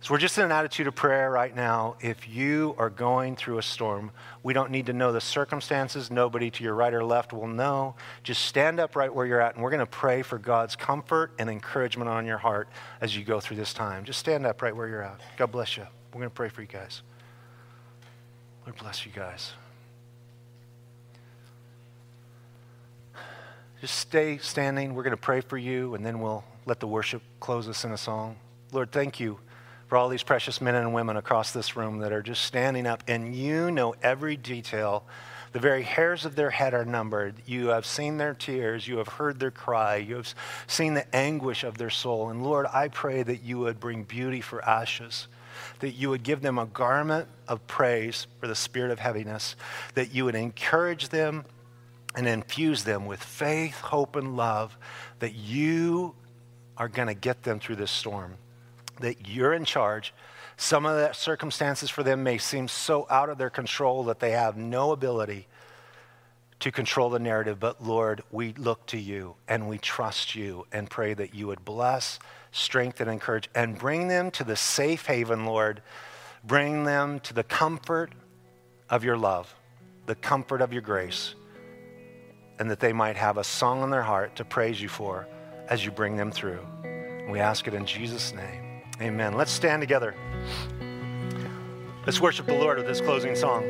So we're just in an attitude of prayer right now. If you are going through a storm, we don't need to know the circumstances. Nobody to your right or left will know. Just stand up right where you're at, and we're going to pray for God's comfort and encouragement on your heart as you go through this time. Just stand up right where you're at. God bless you. We're going to pray for you guys. Lord bless you guys. Just stay standing. We're going to pray for you, and then we'll let the worship close us in a song. Lord, thank you for all these precious men and women across this room that are just standing up, and you know every detail. The very hairs of their head are numbered. You have seen their tears. You have heard their cry. You have seen the anguish of their soul. And Lord, I pray that you would bring beauty for ashes, that you would give them a garment of praise for the spirit of heaviness, that you would encourage them and infuse them with faith, hope, and love, that you are going to get them through this storm that you're in charge. Some of the circumstances for them may seem so out of their control that they have no ability to control the narrative. But Lord, we look to you and we trust you and pray that you would bless, strengthen, encourage, and bring them to the safe haven, Lord. Bring them to the comfort of your love, the comfort of your grace, and that they might have a song in their heart to praise you for as you bring them through. We ask it in Jesus' name. Amen. Let's stand together. Let's worship the Lord with this closing song.